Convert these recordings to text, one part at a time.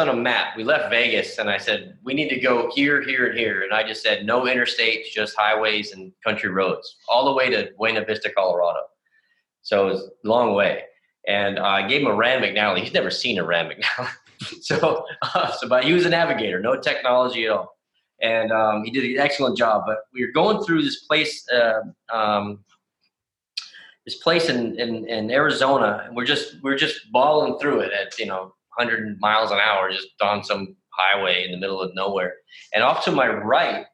son a map. We left Vegas, and I said we need to go here, here, and here. And I just said no interstates, just highways and country roads, all the way to Buena Vista, Colorado. So it was a long way. And I gave him a Rand McNally. He's never seen a Rand McNally. so, uh, so, but he was a navigator, no technology at all. And um, he did an excellent job. But we were going through this place, uh, um, this place in, in, in Arizona, and we're just we're just balling through it at you know 100 miles an hour, just on some highway in the middle of nowhere. And off to my right,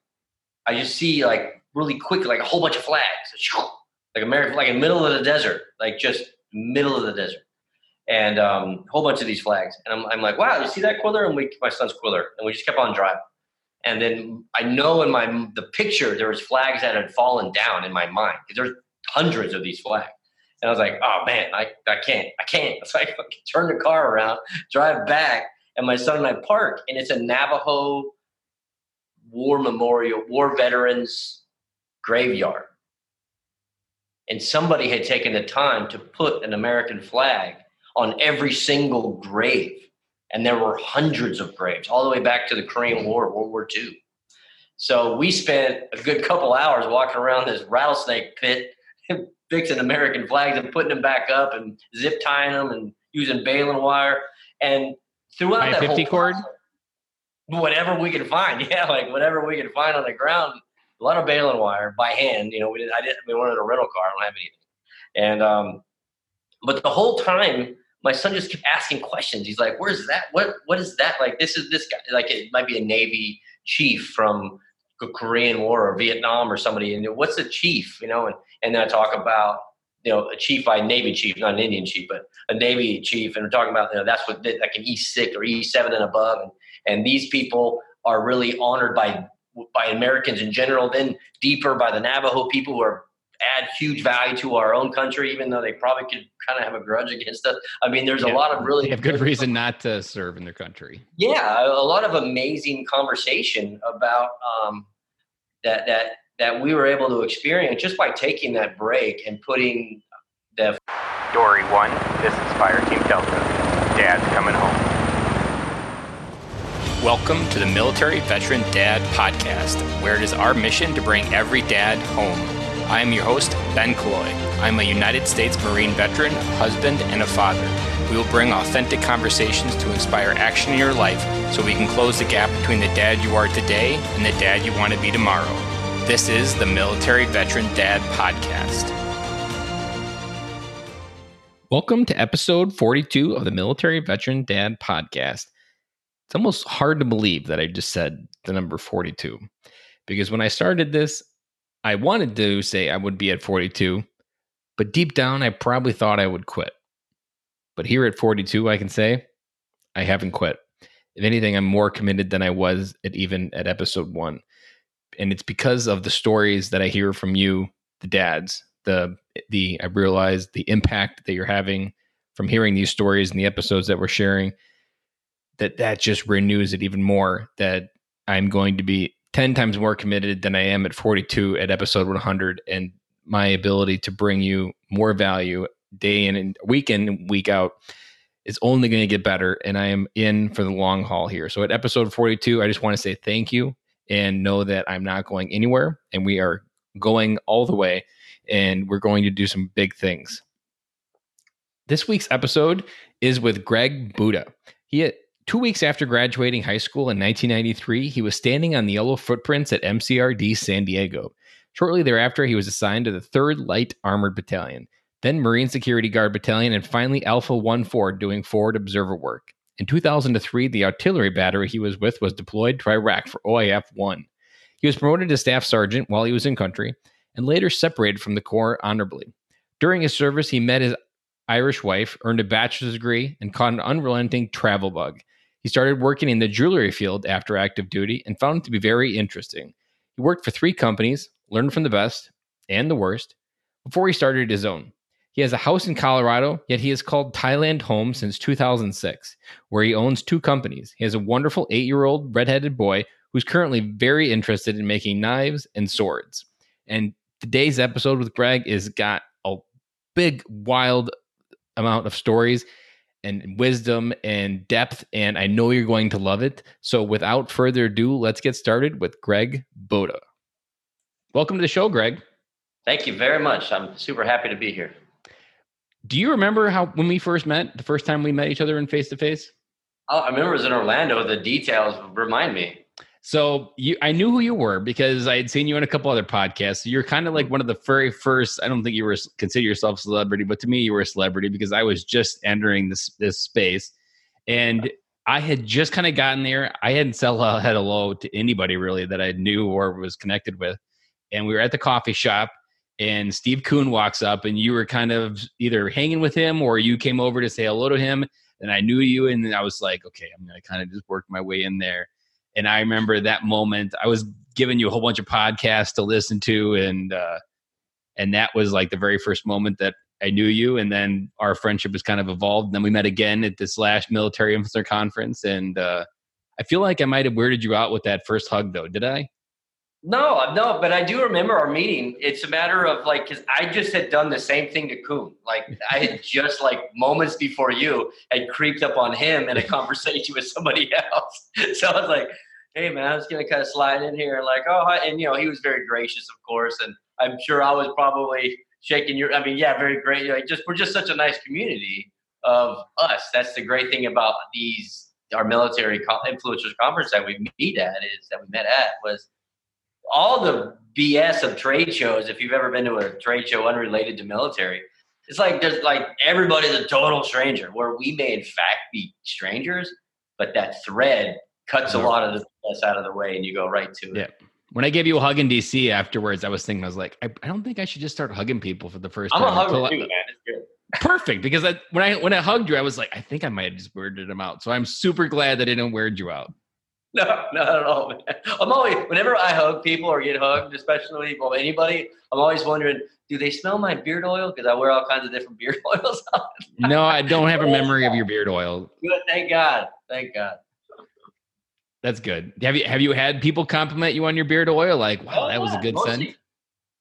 I just see like really quick, like a whole bunch of flags, like America, like in the middle of the desert, like just middle of the desert, and um, a whole bunch of these flags. And I'm, I'm like, wow, you see that Quiller? And we, my son's Quiller, and we just kept on driving. And then I know in my the picture there was flags that had fallen down in my mind because there's hundreds of these flags. And I was like, oh man, I, I can't, I can't. So I fucking turn the car around, drive back, and my son and I park, and it's a Navajo war memorial, war veterans graveyard. And somebody had taken the time to put an American flag on every single grave. And there were hundreds of graves, all the way back to the Korean War, World War II. So we spent a good couple hours walking around this rattlesnake pit fixing American flags and putting them back up and zip tying them and using baling wire. And throughout that 50 cord, whatever we could find, yeah, like whatever we could find on the ground. A lot of baling wire by hand. You know, we did. I didn't. We wanted a rental car. I don't have anything. And um, but the whole time, my son just kept asking questions. He's like, "Where's that? What? What is that? Like, this is this guy. Like, it might be a Navy chief from Korean War or Vietnam or somebody, and what's a chief, you know? And and then I talk about you know a chief by Navy chief, not an Indian chief, but a Navy chief, and we're talking about you know that's what like an E six or E seven and above, and and these people are really honored by by Americans in general, then deeper by the Navajo people who are add huge value to our own country, even though they probably could kind of have a grudge against us. I mean, there's yeah, a lot of really have good reason not to serve in their country. Yeah, a lot of amazing conversation about um, that that that we were able to experience just by taking that break and putting the Dory one. This is Fire Team Delta. Dad's coming home. Welcome to the Military Veteran Dad Podcast, where it is our mission to bring every dad home. I am your host, Ben Killoy. I'm a United States Marine veteran, husband, and a father. We will bring authentic conversations to inspire action in your life so we can close the gap between the dad you are today and the dad you want to be tomorrow. This is the Military Veteran Dad Podcast. Welcome to episode 42 of the Military Veteran Dad Podcast. It's almost hard to believe that I just said the number 42 because when I started this, I wanted to say I would be at 42, but deep down, I probably thought I would quit. But here at 42, I can say I haven't quit. If anything, I'm more committed than I was at even at episode one. And it's because of the stories that I hear from you, the dads, the the I realize the impact that you're having from hearing these stories and the episodes that we're sharing that that just renews it even more that I'm going to be 10 times more committed than I am at 42 at episode 100 and my ability to bring you more value day in and week in and week out is only going to get better and I am in for the long haul here. So at episode 42 I just want to say thank you and know that I'm not going anywhere and we are going all the way and we're going to do some big things. This week's episode is with Greg Boudah. He Two weeks after graduating high school in 1993, he was standing on the yellow footprints at MCRD San Diego. Shortly thereafter, he was assigned to the 3rd Light Armored Battalion, then Marine Security Guard Battalion, and finally Alpha 1 4 doing forward observer work. In 2003, the artillery battery he was with was deployed to Iraq for OIF 1. He was promoted to staff sergeant while he was in country and later separated from the Corps honorably. During his service, he met his Irish wife, earned a bachelor's degree, and caught an unrelenting travel bug. He started working in the jewelry field after active duty and found it to be very interesting. He worked for three companies, learned from the best and the worst, before he started his own. He has a house in Colorado, yet he has called Thailand home since 2006, where he owns two companies. He has a wonderful eight year old redheaded boy who's currently very interested in making knives and swords. And today's episode with Greg is got a big, wild amount of stories and wisdom and depth, and I know you're going to love it. So, without further ado, let's get started with Greg Boudah. Welcome to the show, Greg. Thank you very much. I'm super happy to be here. Do you remember how when we first met, the first time we met each other in face to face? Oh, I remember it was in Orlando. The details remind me. So you, I knew who you were because I had seen you in a couple other podcasts. So you're kind of like mm. one of the very first. I don't think you were consider yourself a celebrity, but to me, you were a celebrity because I was just entering this this space, and I had just kind of gotten there. I hadn't said hello to anybody really that I knew or was connected with, and we were at the coffee shop. And Steve Kuhn walks up, and you were kind of either hanging with him or you came over to say hello to him. And I knew you, and I was like, okay, I'm gonna kind of just work my way in there and I remember that moment. I was giving you a whole bunch of podcasts to listen to, and uh, and that was like the very first moment that I knew you. And then our friendship has kind of evolved. And then we met again at this last military influencer conference, and uh, I feel like I might have weirded you out with that first hug, though. Did I? No, no, but I do remember our meeting. It's a matter of like, because I just had done the same thing to Kuhn. Like, I had just like moments before you had creeped up on him in a conversation with somebody else. So I was like, hey man, I was gonna kind of slide in here, like, oh, and you know, he was very gracious, of course, and I'm sure I was probably shaking your. I mean, yeah, very great. Like, just we're just such a nice community of us. That's the great thing about these our military influencers conference that we meet at is that we met at was all the BS of trade shows. If you've ever been to a trade show unrelated to military, it's like there's like everybody's a total stranger. Where we may in fact be strangers, but that thread cuts a lot of the mess out of the way and you go right to it. Yeah. When I gave you a hug in DC afterwards, I was thinking, I was like, I, I don't think I should just start hugging people for the 1st time. I'm a hugger too, man. It's good. Perfect, because I, when I when I hugged you, I was like, I think I might have just weirded him out. So I'm super glad that I didn't weird you out. No, not at all. Man. I'm always whenever I hug people or get hugged, especially well anybody, I'm always wondering, do they smell my beard oil? Because I wear all kinds of different beard oils. no, I don't have a memory of your beard oil. Good, thank God, thank God. That's good. Have you have you had people compliment you on your beard oil? Like, wow, oh, that was a oh, good mostly, scent.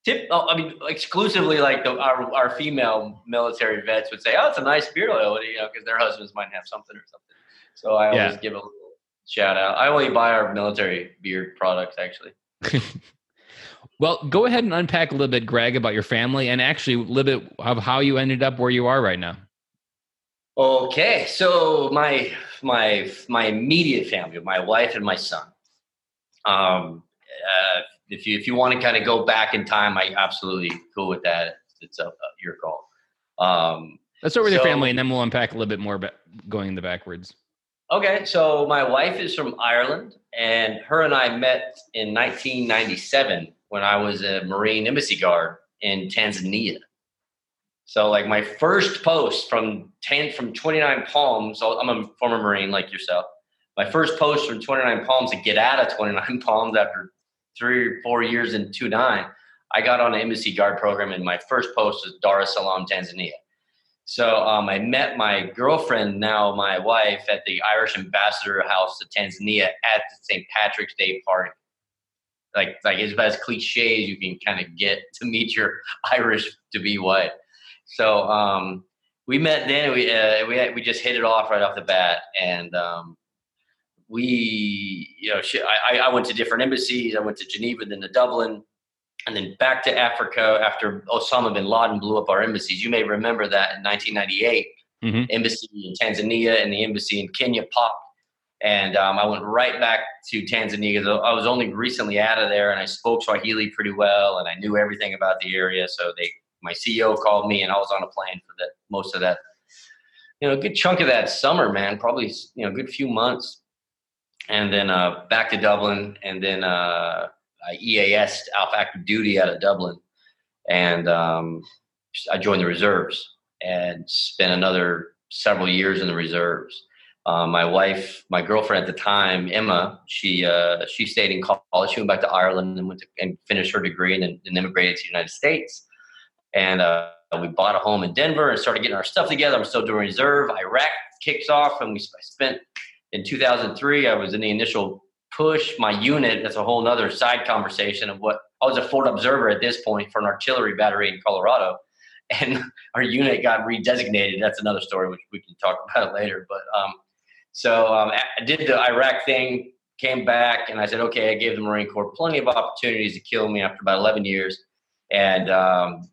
Tip, oh, I mean, exclusively like the, our our female military vets would say, "Oh, it's a nice beard oil," you know, because their husbands might have something or something. So I always yeah. give a little shout out. I only buy our military beard products, actually. well, go ahead and unpack a little bit, Greg, about your family and actually a little bit of how you ended up where you are right now. Okay, so my my my immediate family, my wife and my son. Um, uh, if you if you want to kind of go back in time, I absolutely cool with that. It's a, your call. Um, Let's start with so, your family, and then we'll unpack a little bit more about going in the backwards. Okay, so my wife is from Ireland, and her and I met in 1997 when I was a Marine embassy guard in Tanzania. So like my first post from 10 from 29 Palms, I'm a former Marine like yourself. My first post from 29 Palms to get out of 29 Palms after three or four years in 29, I got on an embassy guard program and my first post was Dar es Salaam, Tanzania. So um, I met my girlfriend, now my wife, at the Irish Ambassador House of Tanzania at the St. Patrick's Day party. Like, like it's about as cliche as you can kind of get to meet your Irish to be wife. So um, we met then. We uh, we had, we just hit it off right off the bat, and um, we you know she, I, I went to different embassies. I went to Geneva, then to Dublin, and then back to Africa after Osama bin Laden blew up our embassies. You may remember that in 1998, mm-hmm. embassy in Tanzania and the embassy in Kenya popped. And um, I went right back to Tanzania I was only recently out of there, and I spoke Swahili pretty well, and I knew everything about the area. So they my CEO called me, and I was on a plane for that most of that. You know, a good chunk of that summer, man. Probably you know, a good few months, and then uh, back to Dublin, and then uh, I EAS Alpha Active Duty out of Dublin, and um, I joined the reserves and spent another several years in the reserves. Uh, my wife, my girlfriend at the time, Emma, she uh, she stayed in college. She went back to Ireland and went to, and finished her degree and then and immigrated to the United States and uh, we bought a home in Denver and started getting our stuff together. I'm still doing reserve. Iraq kicks off, and we spent in 2003. I was in the initial push. My unit. That's a whole other side conversation of what I was a forward observer at this point for an artillery battery in Colorado, and our unit got redesignated. That's another story, which we can talk about later. But um, so um, I did the Iraq thing, came back, and I said, okay, I gave the Marine Corps plenty of opportunities to kill me after about 11 years, and um,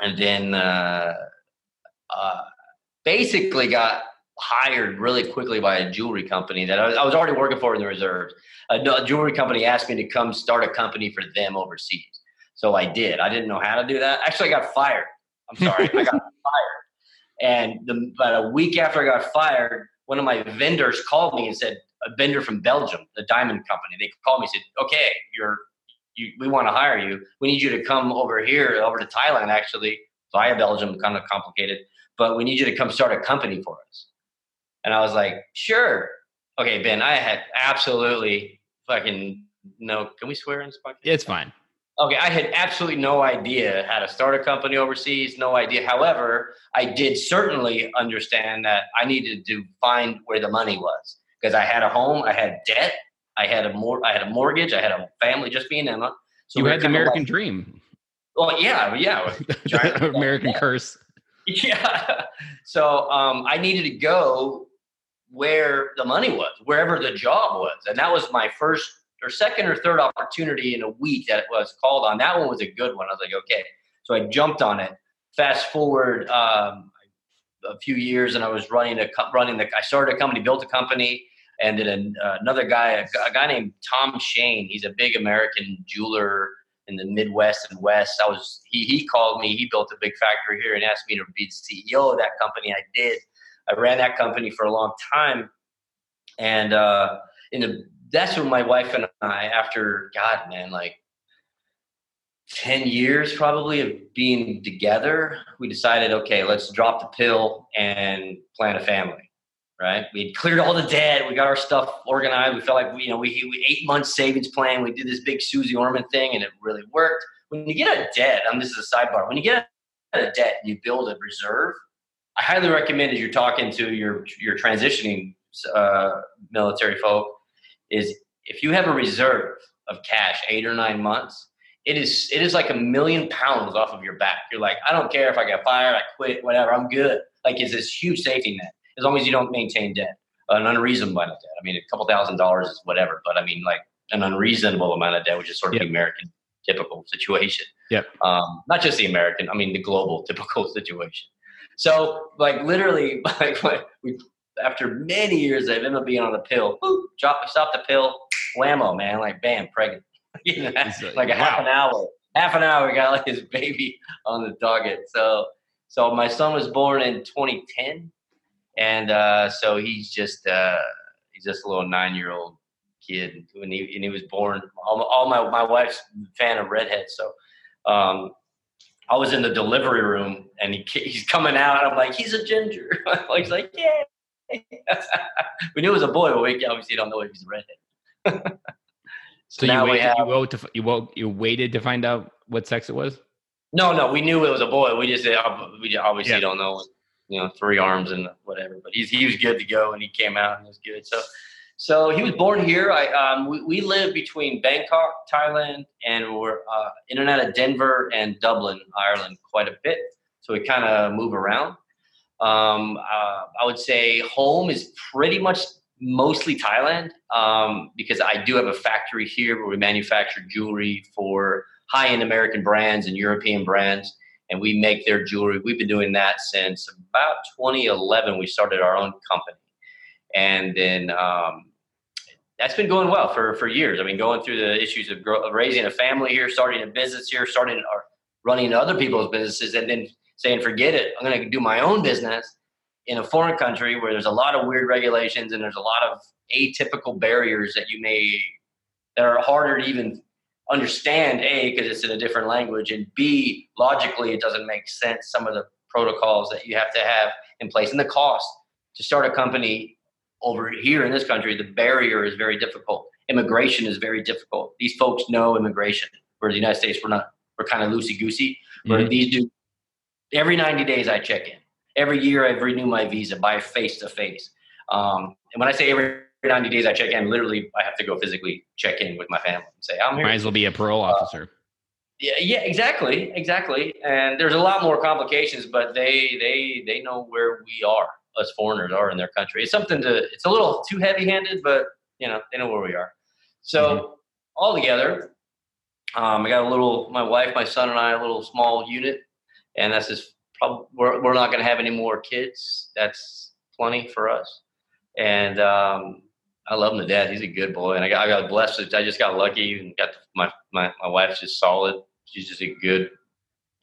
and then uh, uh, basically got hired really quickly by a jewelry company that I was, I was already working for in the reserves. A, a jewelry company asked me to come start a company for them overseas. So I did. I didn't know how to do that. Actually, I got fired. I'm sorry, I got fired. And the, about a week after I got fired, one of my vendors called me and said, a vendor from Belgium, the diamond company, they called me and said, okay, you're, you, we want to hire you. We need you to come over here, over to Thailand, actually, via Belgium, kind of complicated, but we need you to come start a company for us. And I was like, sure. Okay, Ben, I had absolutely fucking no. Can we swear in this podcast? It's fine. Okay, I had absolutely no idea how to start a company overseas, no idea. However, I did certainly understand that I needed to find where the money was because I had a home, I had debt, I had a mor- I had a mortgage, I had a family, just being Emma. So you had the American like, dream. Well, yeah, yeah. American curse. Yeah. So um, I needed to go where the money was, wherever the job was. And that was my first or second or third opportunity in a week that it was called on. That one was a good one. I was like, okay. So I jumped on it. Fast forward um, a few years, and I was running a running the. I started a company, built a company, and then uh, another guy, a, guy named Tom Shane. He's a big American jeweler in the Midwest and West. I was he he called me. He built a big factory here and asked me to be the CEO of that company. I did. I ran that company for a long time, and uh, in the that's when my wife and I, after God, man, like ten years probably of being together, we decided, okay, let's drop the pill and plan a family. Right? We had cleared all the debt. We got our stuff organized. We felt like we, you know, we, we eight months savings plan. We did this big Susie Orman thing, and it really worked. When you get a debt, and this is a sidebar. When you get a debt, and you build a reserve I highly recommend as you're talking to your your transitioning uh, military folk is if you have a reserve of cash eight or nine months, it is it is like a million pounds off of your back. You're like, I don't care if I get fired, I quit, whatever, I'm good. Like it's this huge safety net as long as you don't maintain debt, an unreasonable amount of debt. I mean, a couple thousand dollars is whatever, but I mean like an unreasonable amount of debt, which is sort of yep. the American typical situation. Yep. Um, not just the American, I mean the global typical situation. So like literally, like we after many years of him being on the pill, boop, drop, stop the pill, whammo, man, like bam, pregnant. you know, like a wow. half an hour, half an hour, we got like his baby on the target. So, so my son was born in 2010, and uh, so he's just uh, he's just a little nine year old kid, and he and he was born. All, all my my wife's fan of redheads, so um, I was in the delivery room and he, he's coming out. I'm like, he's a ginger. he's like, yeah. we knew it was a boy, but we obviously don't know if he's a redhead. so, so you waited, have, you, woke to, you, woke, you waited to find out what sex it was? No, no, we knew it was a boy. We just uh, we obviously yeah. don't know, you know, three arms and whatever. But he's he was good to go, and he came out and it was good. So so he was born here. I, um, we, we live between Bangkok, Thailand, and we're uh, in and out of Denver and Dublin, Ireland, quite a bit. So we kind of move around. Um, uh, I would say home is pretty much mostly Thailand um, because I do have a factory here where we manufacture jewelry for high-end American brands and European brands, and we make their jewelry. We've been doing that since about 2011. We started our own company, and then um, that's been going well for, for years. I mean, going through the issues of, grow, of raising a family here, starting a business here, starting or running other people's businesses, and then saying, forget it, I'm going to do my own business in a foreign country where there's a lot of weird regulations and there's a lot of atypical barriers that you may that are harder to even understand. A, because it's in a different language, and B, logically, it doesn't make sense. Some of the protocols that you have to have in place and the cost to start a company over here in this country, the barrier is very difficult. Immigration is very difficult. These folks know immigration. Where the United States, we're not. We're kind of loosey goosey. Where mm-hmm. these do every 90 days, I check in. Every year, I renew my visa by face to face. Um and when I say every 90 days, I check in. Literally, I have to go physically check in with my family and say, "I'm here." Might as well be a parole uh, officer. Yeah, yeah, exactly, exactly. And there's a lot more complications, but they they they know where we are, us foreigners are in their country. It's something to. It's a little too heavy-handed, but you know they know where we are. So Mhm. all together, um, I got a little. My wife, my son, and I a little small unit, and that's just probably we're we're not going to have any more kids. That's plenty for us, and um, I love him to death. He's a good boy, and I got I got blessed. I just got lucky and got my my my wife's just solid. She's just a good,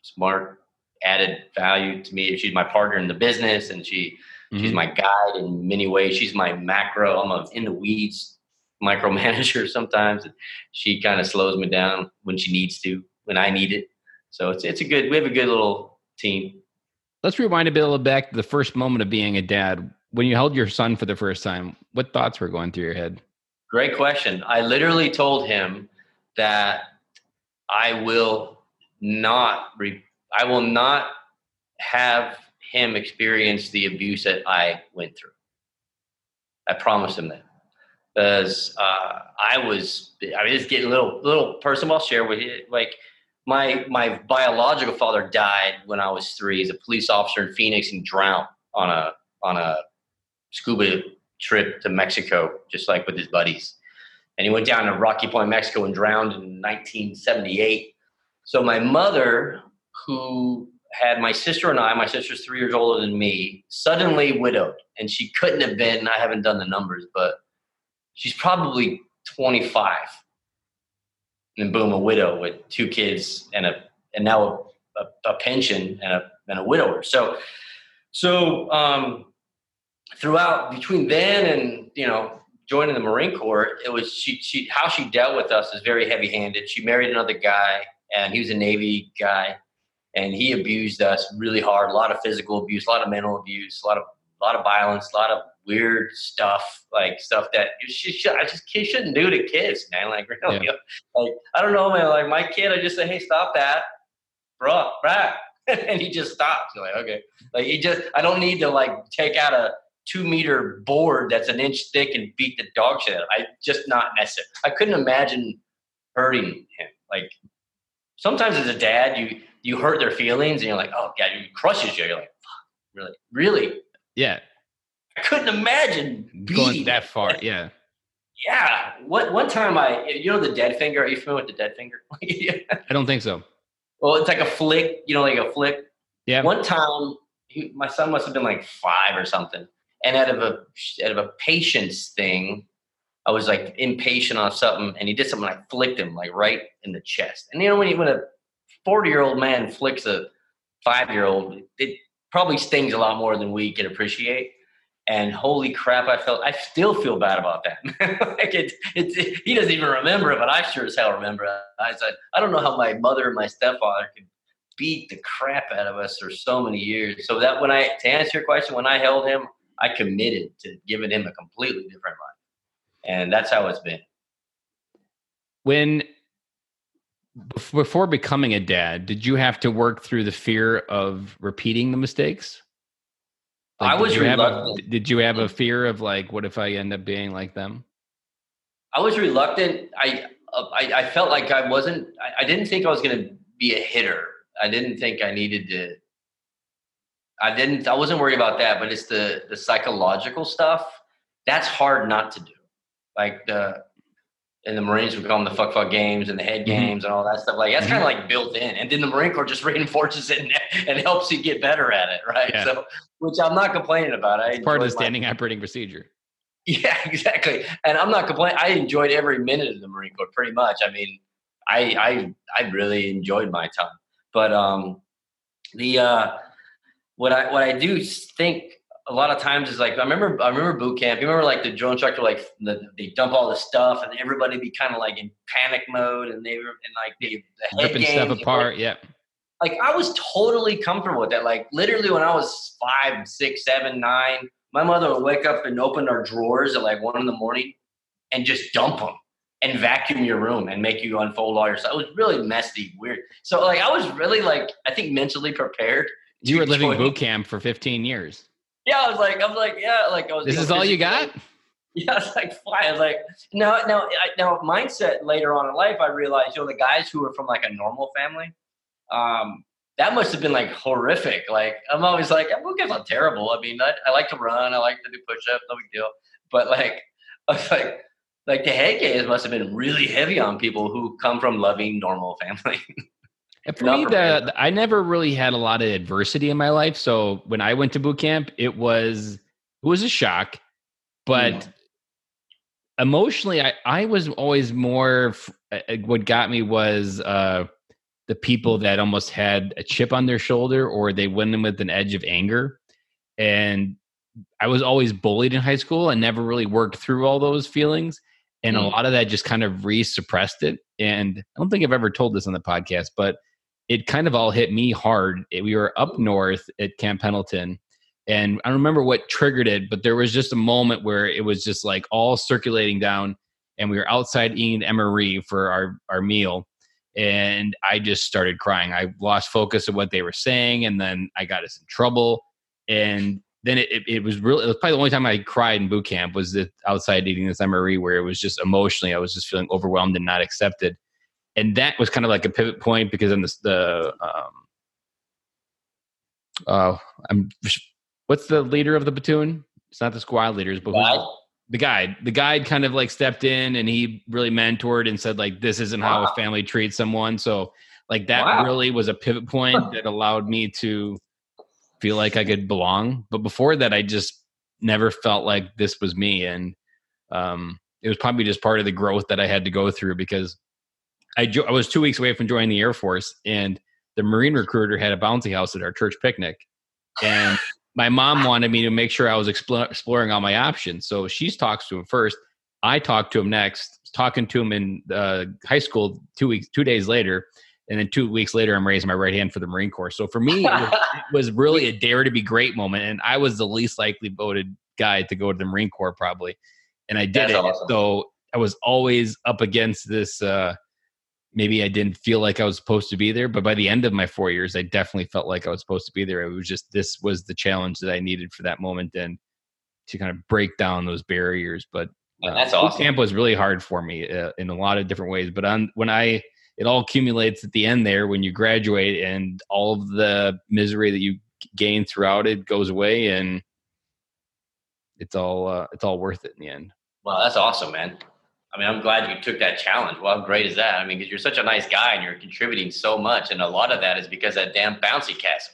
smart, added value to me. She's my partner in the business, and she she's Mhm. my guide in many ways. She's my macro. I'm a in the weeds micromanager sometimes. She kind of slows me down when she needs to, when I need it. So it's it's a good. We have a good little team. Let's rewind a bit a little back to the first moment of being a dad. When you held your son for the first time, what thoughts were going through your head? Great question. I literally told him that I will not re- I will not have him experience the abuse that I went through. I promised him that. Because uh, I was I mean it's getting a little little personal. I'll share with you. Like my my biological father died when I was three. He's a police officer in Phoenix and drowned on a on a scuba trip to Mexico, just like with his buddies. And he went down to Rocky Point, Mexico, and drowned in 1978. So my mother, who had my sister and I, my sister's three years older than me, suddenly widowed, and she couldn't have been. I haven't done the numbers, but she's probably 25. And boom, a widow with two kids and a and now a, a, a pension and a and a widower. So so um, throughout between then and you know joining the Marine Corps, it was she she how she dealt with us is very heavy handed. She married another guy and he was a Navy guy and he abused us really hard. A lot of physical abuse, a lot of mental abuse, a lot of a lot of violence, a lot of weird stuff, like stuff that you should, should I just kids shouldn't do to kids, man. Like really, like I don't know, man. Like my kid, I just say, hey, stop that, bro, bruh. and he just stops. You're like, okay. Like he just I don't need to like take out a two meter board that's an inch thick and beat the dog shit out. of it. I just not necessary. I couldn't imagine hurting him. Like sometimes as a dad, you you hurt their feelings and you're like, oh god, it crushes you. You're like, fuck, really, really. Yeah, I couldn't imagine going that far. Yeah, Yeah. One one time I you know the dead finger. Are you familiar with the dead finger? I don't think so. well, it's like a flick. You know, like a flick. Yeah, One time, he, my son must have been like five or something, and out of a out of a patience thing, I was like impatient on something, and he did something. I flicked him like right in the chest. And you know when you, when a forty year old man flicks a five year old, it probably stings a lot more than we can appreciate. And holy crap, I felt I still feel bad about that. like it, it, he doesn't even remember it, but I sure as hell remember it. I said, I don't know how my mother and my stepfather could beat the crap out of us for so many years. So that when I to answer your question, when I held him, I committed to giving him a completely different life, and that's how it's been. when before becoming a dad, did you have to work through the fear of repeating the mistakes? I did was you have a, reluctant. did you have a fear of like, what if I end up being like them? I was reluctant. I uh, I, I felt like I wasn't. I, I didn't think I was going to be a hitter. I didn't think I needed to. I didn't. I wasn't worried about that. But it's the the psychological stuff. That's hard not to do. Like the in the Marines we call them the fuck fuck games and the head Mhm. games and all that stuff. Like that's kind of like built in. And then the Marine Corps just reinforces it and, and helps you get better at it, right? Yeah. So, which I'm not complaining about. I It's part of the enjoyed my- standing operating procedure. yeah, exactly. And I'm not complaining. I enjoyed every minute of the Marine Corps, pretty much. I mean, I I I really enjoyed my time. But um, the uh, what I what I do think a lot of times is like I remember I remember boot camp. You remember like the drill instructor like the, they dump all the stuff and everybody be kind of like in panic mode and they were and like the, the Ripping stuff apart. Yeah. like I was totally comfortable with that. Like literally when I was five, six, seven, nine, my mother would wake up and open our drawers at like one in the morning and just dump them and vacuum your room and make you unfold all your stuff. It was really messy, weird. So like I was really like I think mentally prepared. You were living boot camp for 15 years. Yeah, I was like, I was like, yeah, like I was. This you know, is all you got? Yeah, it's like fly. I was like, now, now, I, now, mindset later on in life, I realized, you know, the guys who were from like a normal family, um, that must have been like horrific. Like, I'm always like, well, guess I'm terrible. I mean, I, I like to run, I like to do push-ups, no big deal. But like, I was like, like the head games must have been really heavy on people who come from loving normal family. For me, the, the, I never really had a lot of adversity in my life. So when I went to boot camp, it was it was a shock, but mm. emotionally, I I was always more. Uh, uh, what got me was uh, the people that almost had a chip on their shoulder, or they went in with an edge of anger, and I was always bullied in high school and never really worked through all those feelings. And mm. a lot of that just kind of re suppressed it. And I don't think I've ever told this on the podcast, but it kind of all hit me hard. We were up north at Camp Pendleton, and I remember what triggered it, but there was just a moment where it was just like all circulating down, and we were outside eating MRE for our our meal, and I just started crying. I lost focus of what they were saying, and then I got us in trouble, and then it, it, it, was really it was probably the only time I cried in boot camp was that outside eating this MRE where it was just emotionally I was just feeling overwhelmed and not accepted and that was kind of like a pivot point because in this, the um, uh, I'm what's the leader of the platoon? It's not the squad leaders, but the guide. The guide kind of like stepped in and he really mentored and said like this isn't wow. how a family treats someone. So like that wow. really was a pivot point that allowed me to feel like I could belong. But before that, I just never felt like this was me, and um, it was probably just part of the growth that I had to go through because I, jo- I was two weeks away from joining the Air Force, and the Marine recruiter had a bouncy house at our church picnic, and my mom wanted me to make sure I was explore- exploring all my options. So she talks to him first. I talked to him next, talking to him in uh, high school two weeks, two days later, and then two weeks later, I'm raising my right hand for the Marine Corps. So for me, it was, it was really a dare to be great moment, and I was the least likely voted guy to go to the Marine Corps probably, and I did That's it. Awesome. So I was always up against this. Uh, maybe I didn't feel like I was supposed to be there, but by the end of my four years, I definitely felt like I was supposed to be there. It was just this was the challenge that I needed for that moment and to kind of break down those barriers. But uh, that's awesome. Camp was really hard for me uh, in a lot of different ways. But on when I it all accumulates at the end there when you graduate and all of the misery that you gain throughout it goes away and it's all uh, it's all worth it in the end. Well, that's awesome, man. I mean, I'm glad you took that challenge. Well, how great is that? I mean, because you're such a nice guy and you're contributing so much, and a lot of that is because that damn bouncy castle.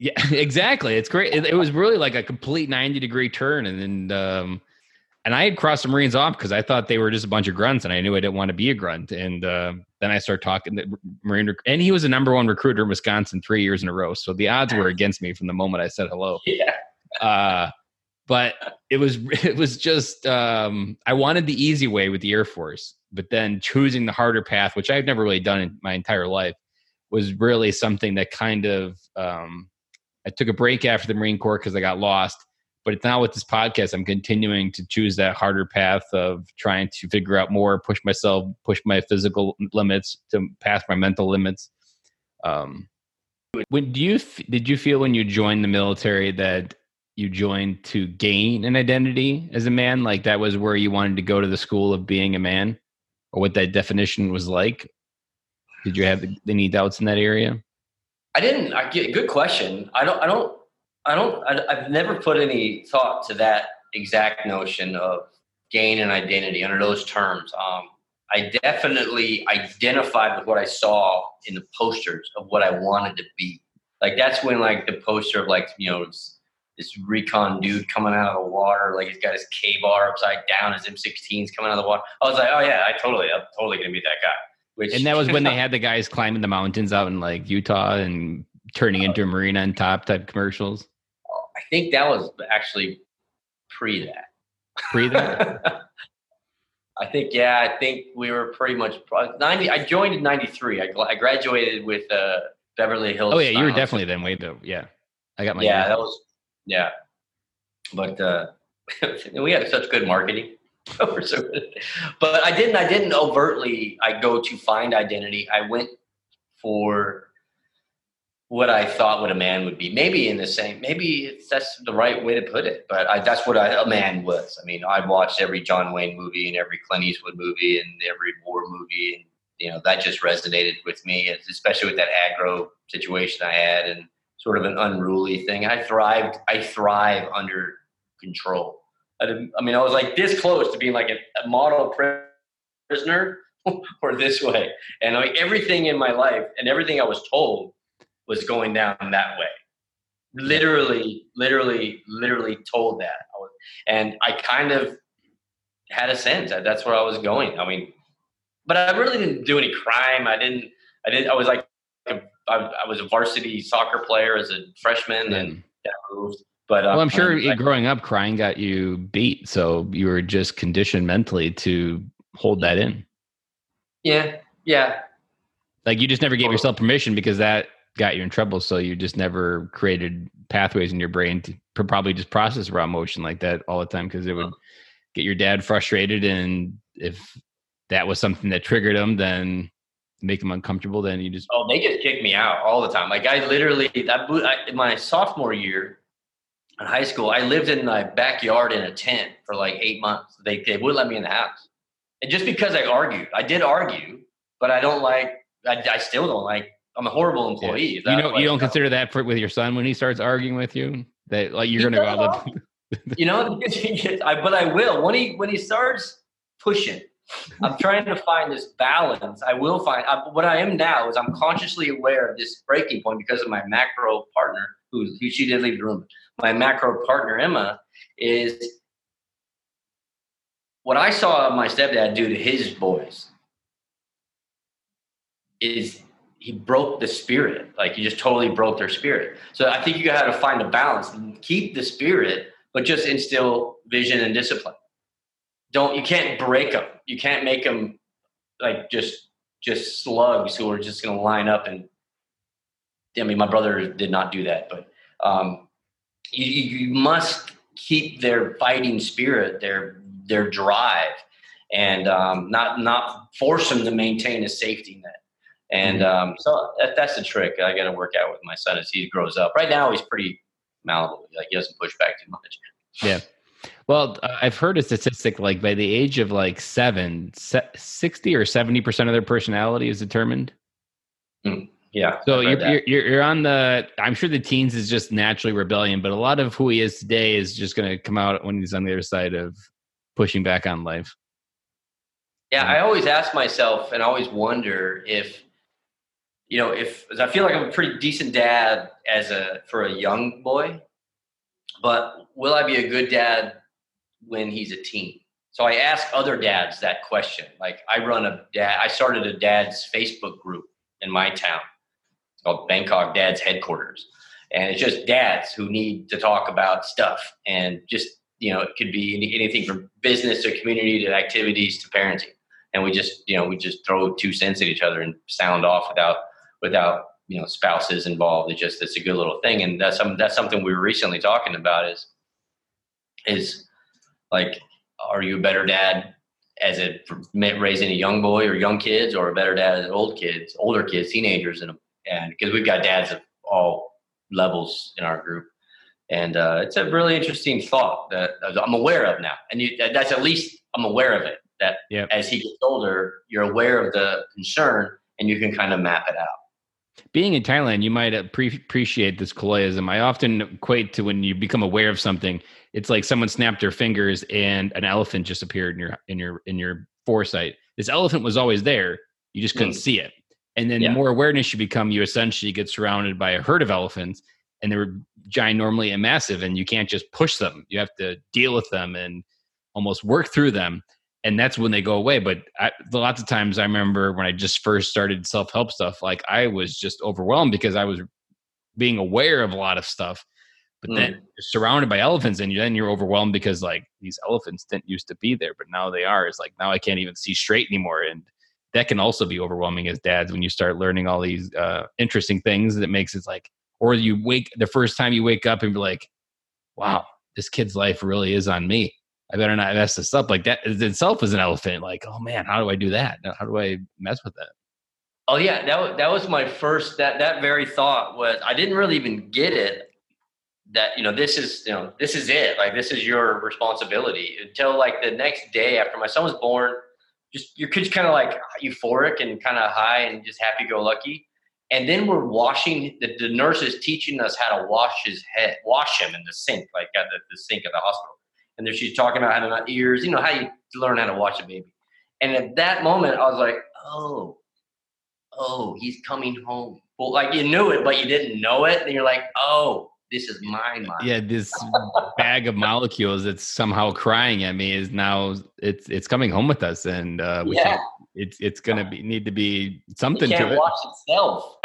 Yeah, exactly. It's great. It, it, was really like a complete 90 degree turn, and then um, and I had crossed the Marines off because I thought they were just a bunch of grunts, and I knew I didn't want to be a grunt. And uh, then I started talking to Marine, and he was the number one recruiter in Wisconsin three years in a row. So the odds were against me from the moment I said hello. Yeah. Uh, but it was it was just um, I wanted the easy way with the Air Force, but then choosing the harder path, which I've never really done in my entire life, was really something that kind of um, I took a break after the Marine Corps because I got lost. But it's now with this podcast, I'm continuing to choose that harder path of trying to figure out more, push myself, push my physical limits to pass my mental limits. Um, when do you did you feel when you joined the military that you joined to gain an identity as a man? Like that was where you wanted to go to the school of being a man, or what that definition was like? Did you have any doubts in that area? I didn't. I get good question. I don't. I don't. I don't. I, have never put any thought to that exact notion of gain and identity under those terms. Um, I definitely identified with what I saw in the posters of what I wanted to be. Like that's when like the poster of like you know this recon dude coming out of the water, like he's got his Ka-Bar upside down, his M16s coming out of the water. I was like, oh yeah, I totally, I'm totally gonna be that guy. Which, and that was when they had the guys climbing the mountains out in like Utah and turning into a marine on top type commercials. I think that was actually pre that. Pre that. I think yeah. I think we were pretty much ninety. I joined in '93. I, I graduated with uh, Beverly Hills. Oh yeah, you were definitely then. Wait though. Yeah, I got my. Yeah, that was yeah, but uh, we had such good marketing. but I didn't. I didn't overtly. I go to find identity. I went for what I thought what a man would be. Maybe in the same, maybe that's the right way to put it. But I, that's what I, a man was. I mean, I watched every John Wayne movie and every Clint Eastwood movie and every war movie, and you know that just resonated with me, especially with that aggro situation I had and sort of an unruly thing. I thrived. I thrive under control. I, I mean, I was like this close to being like a, a model prisoner or this way, and like everything in my life and everything I was told was going down that way. Literally, literally, literally told that. And I kind of had a sense that that's where I was going. I mean, but I really didn't do any crime. I didn't, I didn't, I was like, I, I was a varsity soccer player as a freshman and that moved. But um, well, I'm sure I, growing up, crying got you beat. So you were just conditioned mentally to hold that in. Yeah. Yeah. Like you just never gave yourself permission because that got you in trouble. So you just never created pathways in your brain to probably just process raw emotion like that all the time because it would get your dad frustrated. And if that was something that triggered him, then make them uncomfortable. Then you just oh, they just kick me out all the time. Like I literally that I, my sophomore year in high school, I lived in my backyard in a tent for like eight months. They they wouldn't let me in the house, and just because I argued, I did argue, but I don't like. I, I still don't like I'm a horrible employee. Yeah. You know, you don't consider that for, with your son when he starts arguing with you that like you're going to go out. you know, I, but I will when he when he starts pushing. I'm trying to find this balance. I will find I, what I am now is I'm consciously aware of this breaking point because of my macro partner, who, who she did leave the room. My macro partner Emma is what I saw my stepdad do to his boys is he broke the spirit. Like he just totally broke their spirit. So I think you got to find a balance and keep the spirit, but just instill vision and discipline. Don't you can't break them. You can't make them like just just slugs who are just going to line up and. I mean, my brother did not do that, but um, you, you must keep their fighting spirit, their their drive, and um, not not force them to maintain a safety net. And mm-hmm. um, so that, that's the trick I got to work out with my son as he grows up. Right now, he's pretty malleable. Like he doesn't push back too much. Yeah. Well, I've heard a statistic like by the age of like seven, 60 or 70% of their personality is determined. Mm, yeah. So you're, you're, you're, on the, I'm sure the teens is just naturally rebellion, but a lot of who he is today is just going to come out when he's on the other side of pushing back on life. Yeah. I always ask myself and I always wonder if, you know, if I feel like I'm a pretty decent dad as a for a young boy, but will I be a good dad when he's a teen? So I ask other dads that question. Like I run a dad, I started a dad's Facebook group in my town. It's called Bangkok Dad's Headquarters, and it's just dads who need to talk about stuff and just you know it could be anything from business to community to activities to parenting and we just you know we just throw two cents at each other and sound off without without you know spouses involved. It's just it's a good little thing, and that's some that's something we were recently talking about is is like, are you a better dad as a raising a young boy or young kids, or a better dad as old kids, older kids, teenagers, and and because we've got dads of all levels in our group. And uh, it's a really interesting thought that I'm aware of now, and you, that's at least I'm aware of it. That yep. as he gets older, you're aware of the concern, and you can kind of map it out being in Thailand, you might appreciate this koloyism. I often equate to when you become aware of something. It's like someone snapped their fingers and an elephant just appeared in your in your in your foresight. This elephant was always there. You just couldn't mm. see it. And then yeah. the more awareness you become, you essentially get surrounded by a herd of elephants, and they're ginormously and massive, and you can't just push them. You have to deal with them and almost work through them and that's when they go away. But I, lots of times, I remember when I just first started self help stuff, like I was just overwhelmed because I was being aware of a lot of stuff, but mm. then surrounded by elephants, and then you're overwhelmed because like these elephants didn't used to be there, but now they are. It's like now I can't even see straight anymore, and that can also be overwhelming as dads when you start learning all these uh, interesting things that makes it like, or you wake the first time you wake up and be like, wow, this kid's life really is on me I better not mess this up. Like that itself is an elephant. Like, oh man, how do I do that? How do I mess with that? Oh yeah, that that was my first. That that very thought was I didn't really even get it. That you know this is you know this is it. Like this is your responsibility until like the next day after my son was born. Just your kid's kind of like euphoric and kind of high and just happy go lucky. And then we're washing the, the teaching us how to wash his head, wash him in the sink, like at the, the sink at the hospital. And then she's talking about having not ears, you know, how you learn how to watch a baby. And at that moment, I was like, oh, oh, he's coming home. Well, like you knew it, but you didn't know it. And you're like, oh, this is my mind. Yeah, this bag of molecules that's somehow crying at me is now it's it's coming home with us, and uh, we Yeah. it's it's gonna be need to be something it to can't it. wash itself.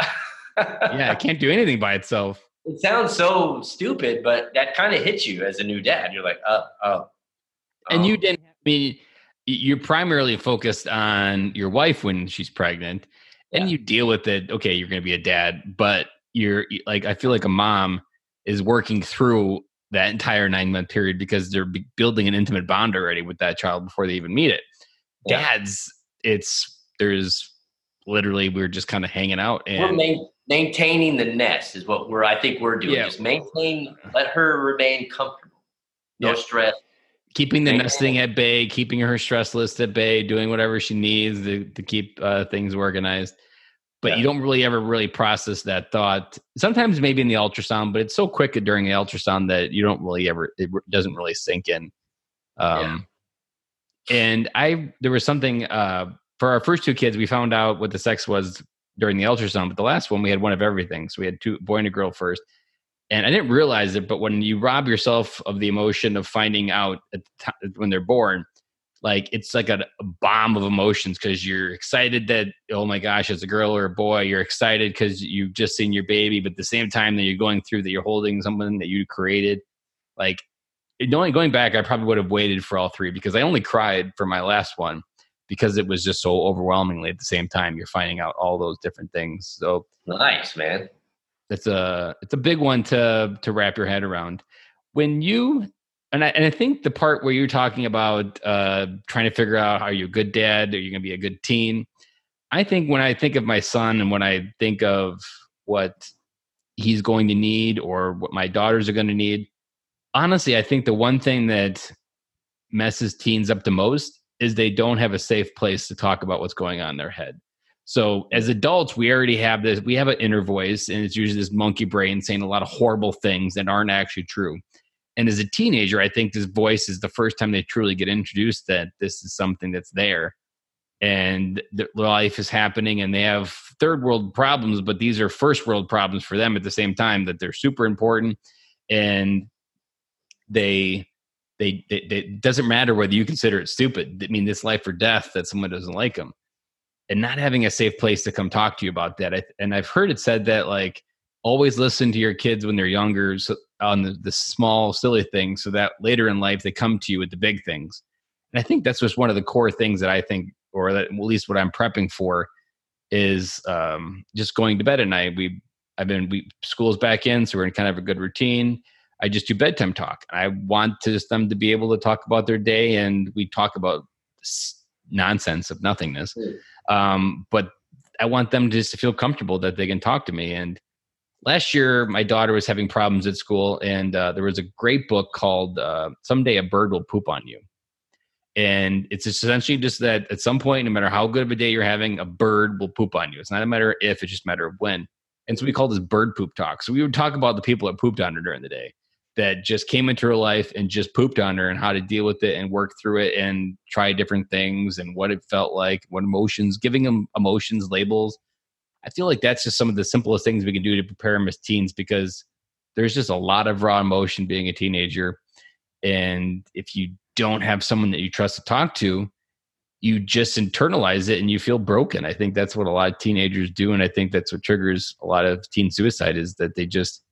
Yeah, it can't do anything by itself. It sounds so stupid, but that kind of hits you as a new dad. You're like, oh, oh. And oh. you oh. didn't. I mean, you're primarily focused on your wife when she's pregnant, and you deal with it. Okay, you're going to be a dad, but you're like, I feel like a mom is working through that entire nine month period because they're building an intimate bond already with that child before they even meet it. Yeah. Dads, it's there's literally we're just kind of hanging out and maintaining the nest is what we're. I think we're doing. Yeah. Just maintain. Let her remain comfortable. No Yeah. stress. keeping the Maintain- nesting at bay, keeping her stress list at bay, doing whatever she needs to, to keep uh, things organized. But Yeah. you don't really ever really process that thought. Sometimes maybe in the ultrasound, but it's so quick during the ultrasound that you don't really ever it doesn't really sink in. Um, And I there was something uh, for our first two kids, we found out what the sex was during the ultrasound, but the last one we had one of everything. So we had two boy and a girl first. And I didn't realize it, but when you rob yourself of the emotion of finding out the ti- when they're born, like it's like a, a bomb of emotions because you're excited that oh my gosh, it's a girl or a boy. You're excited because you've just seen your baby, but at the same time that you're going through that you're holding someone that you created. Like only going back, I probably would have waited for all three because I only cried for my last one because it was just so overwhelmingly at the same time. You're finding out all those different things. So Nice, man. it's a it's a big one to to wrap your head around when you and I, and I think the part where you're talking about uh, trying to figure out are you a good dad are you going to be a good teen i think when i think of my son and when i think of what he's going to need or what my daughters are going to need honestly i think the one thing that messes teens up the most is they don't have a safe place to talk about what's going on in their head so as adults, we already have this, we have an inner voice, and it's usually this monkey brain saying a lot of horrible things that aren't actually true. And as a teenager, I think this voice is the first time they truly get introduced that this is something that's there. And the life is happening, and they have third world problems, but these are first world problems for them at the same time that they're super important. And they they, they, they it doesn't matter whether you consider it stupid. I mean, this life or death that someone doesn't like them and not having a safe place to come talk to you about that. I, and I've heard it said that like always listen to your kids when they're younger so, on the, the small silly things, so that later in life they come to you with the big things. And I think that's just one of the core things that I think, or that, at least what I'm prepping for, is um, just going to bed at night. We I've been we school's back in, so we're in kind of a good routine. I just do bedtime talk. And I want to just them to be able to talk about their day, and we talk about nonsense of nothingness um, but I want them just to feel comfortable that they can talk to me. And last year, my daughter was having problems at school, and uh, there was a great book called uh, "Someday a Bird Will Poop on You," and it's essentially just that at some point, no matter how good of a day you're having, a bird will poop on you. It's not a matter of if; it's just a matter of when. And so we call this bird poop talk. So we would talk about the people that pooped on her during the day that just came into her life and just pooped on her and how to deal with it and work through it and try different things and what it felt like, what emotions, giving them emotions, labels. I feel like that's just some of the simplest things we can do to prepare them as teens because there's just a lot of raw emotion being a teenager. And if you don't have someone that you trust to talk to, you just internalize it and you feel broken. I think that's what a lot of teenagers do. And I think that's what triggers a lot of teen suicide is that they just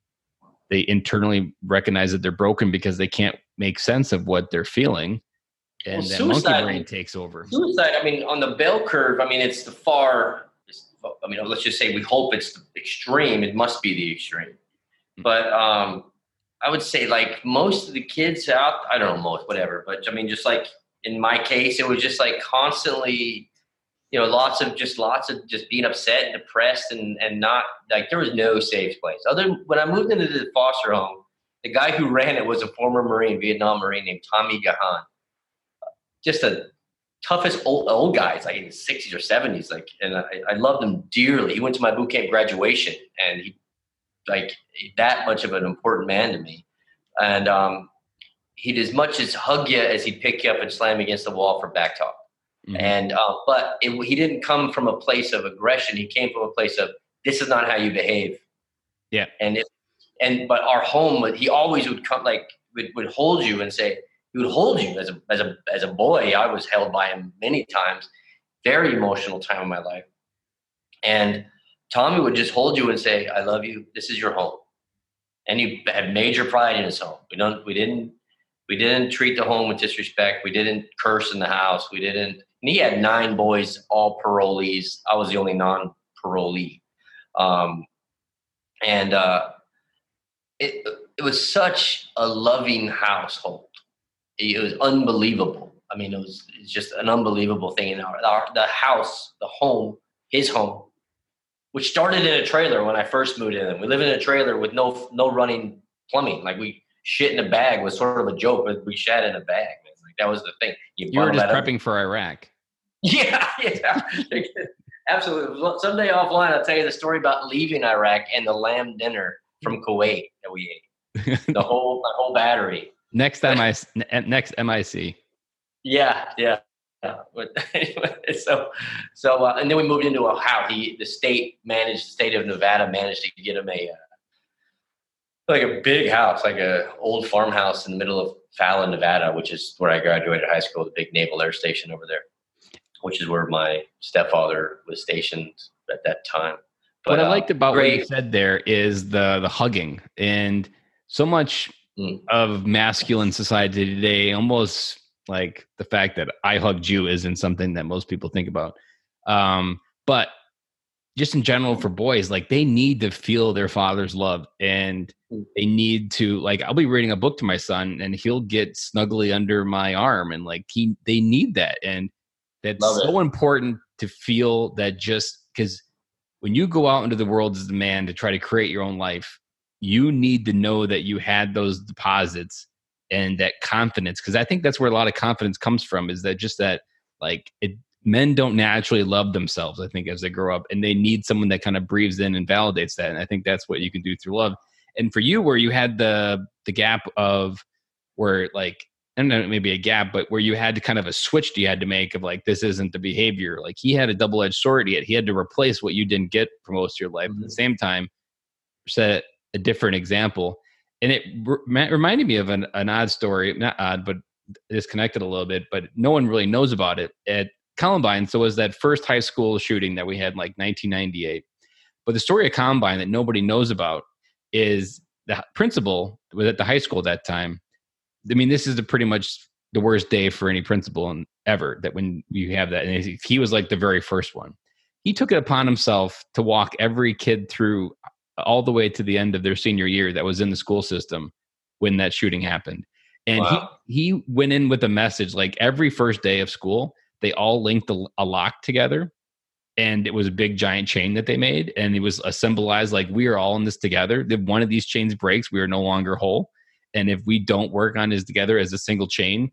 they internally recognize that they're broken because they can't make sense of what they're feeling and Well, that monkey suicide- brain takes over Suicide. I mean, on the bell curve. I mean, it's the far. I mean, let's just say we hope it's the extreme. It must be the extreme. But um, I would say like most of the kids out. I don't know most, whatever. But I mean, just like in my case, it was just like constantly. You know, lots of just lots of just being upset and depressed and and not like there was no safe place. Other when I moved into the foster home, the guy who ran it was a former Marine, Vietnam Marine named Tommy Gahan. Just a toughest old old guys, like in his sixties or seventies. Like, and I, I loved him dearly. He went to my boot camp graduation, and he like that much of an important man to me. And um, he'd as much as hug you as he'd pick you up and slam against the wall for back talk. Mm-hmm. And uh, but it, he didn't come from a place of aggression. He came from a place of this is not how you behave. Yeah. And if and but our home, he always would come like would, would hold you and say he would hold you as a as a as a boy. I was held by him many times. Very emotional time in my life. And Tommy would just hold you and say, "I love you. This is your home." And he had major pride in his home. We don't. We didn't. We didn't treat the home with disrespect. We didn't curse in the house. We didn't. And he had nine boys, all parolees. I was the only non-parolee. Um, and uh, it it was such a loving household. It was unbelievable. I mean, it was it's just an unbelievable thing. In our, our the house, the home, his home, which started in a trailer when I first moved in. We live in a trailer with no no running plumbing. Like we shit in a bag was sort of a joke, but we shat in a bag. Like that was the thing. You, you were just prepping up. for Iraq. Yeah, yeah, absolutely. Someday offline, I'll tell you the story about leaving Iraq and the lamb dinner from Kuwait that we ate. the whole the whole battery. Next time I next MIC. Yeah, yeah. anyway, so so uh, and then we moved into a house. He the state managed the state of Nevada managed to get him a uh, like a big house, like a old farmhouse in the middle of Fallon, Nevada, which is where I graduated high school, the big Naval Air Station over there, which is where my stepfather was stationed at that time. But, what I uh, liked about what you said there is the the hugging and so much mm. of masculine society today almost like the fact that I hugged you isn't something that most people think about. Um, but just in general for boys, like they need to feel their father's love and mm. they need to like I'll be reading a book to my son and he'll get snugly under my arm and like he they need that and that's Love so it. important to feel that just because when you go out into the world as a man to try to create your own life, you need to know that you had those deposits and that confidence because I think that's where a lot of confidence comes from is that just that like it men don't naturally love themselves, I think, as they grow up, and they need someone that kind of breathes in and validates that. And I think that's what you can do through love. And for you, where you had the the gap of where like and maybe a gap, but where you had to kind of a switch you had to make of like this isn't the behavior. Like he had a double edged sword. He had, he had to replace what you didn't get for most of your life. Mm-hmm. At the mm-hmm. same time, set a different example, and it re- reminded me of an, an odd story, not odd, but disconnected a little bit. But no one really knows about it. At Columbine, so it was that first high school shooting that we had in like 1998. But the story of Columbine that nobody knows about is the principal was at the high school at that time. I mean, this is the pretty much the worst day for any principal in, ever. That when you have that, and he was like the very first one. He took it upon himself to walk every kid through uh, all the way to the end of their senior year that was in the school system when that shooting happened. And wow. he he went in with a message like every first day of school they all linked a, a lock together and it was a big giant chain that they made and it was a symbolized like we are all in this together if one of these chains breaks we are no longer whole and if we don't work on this together as a single chain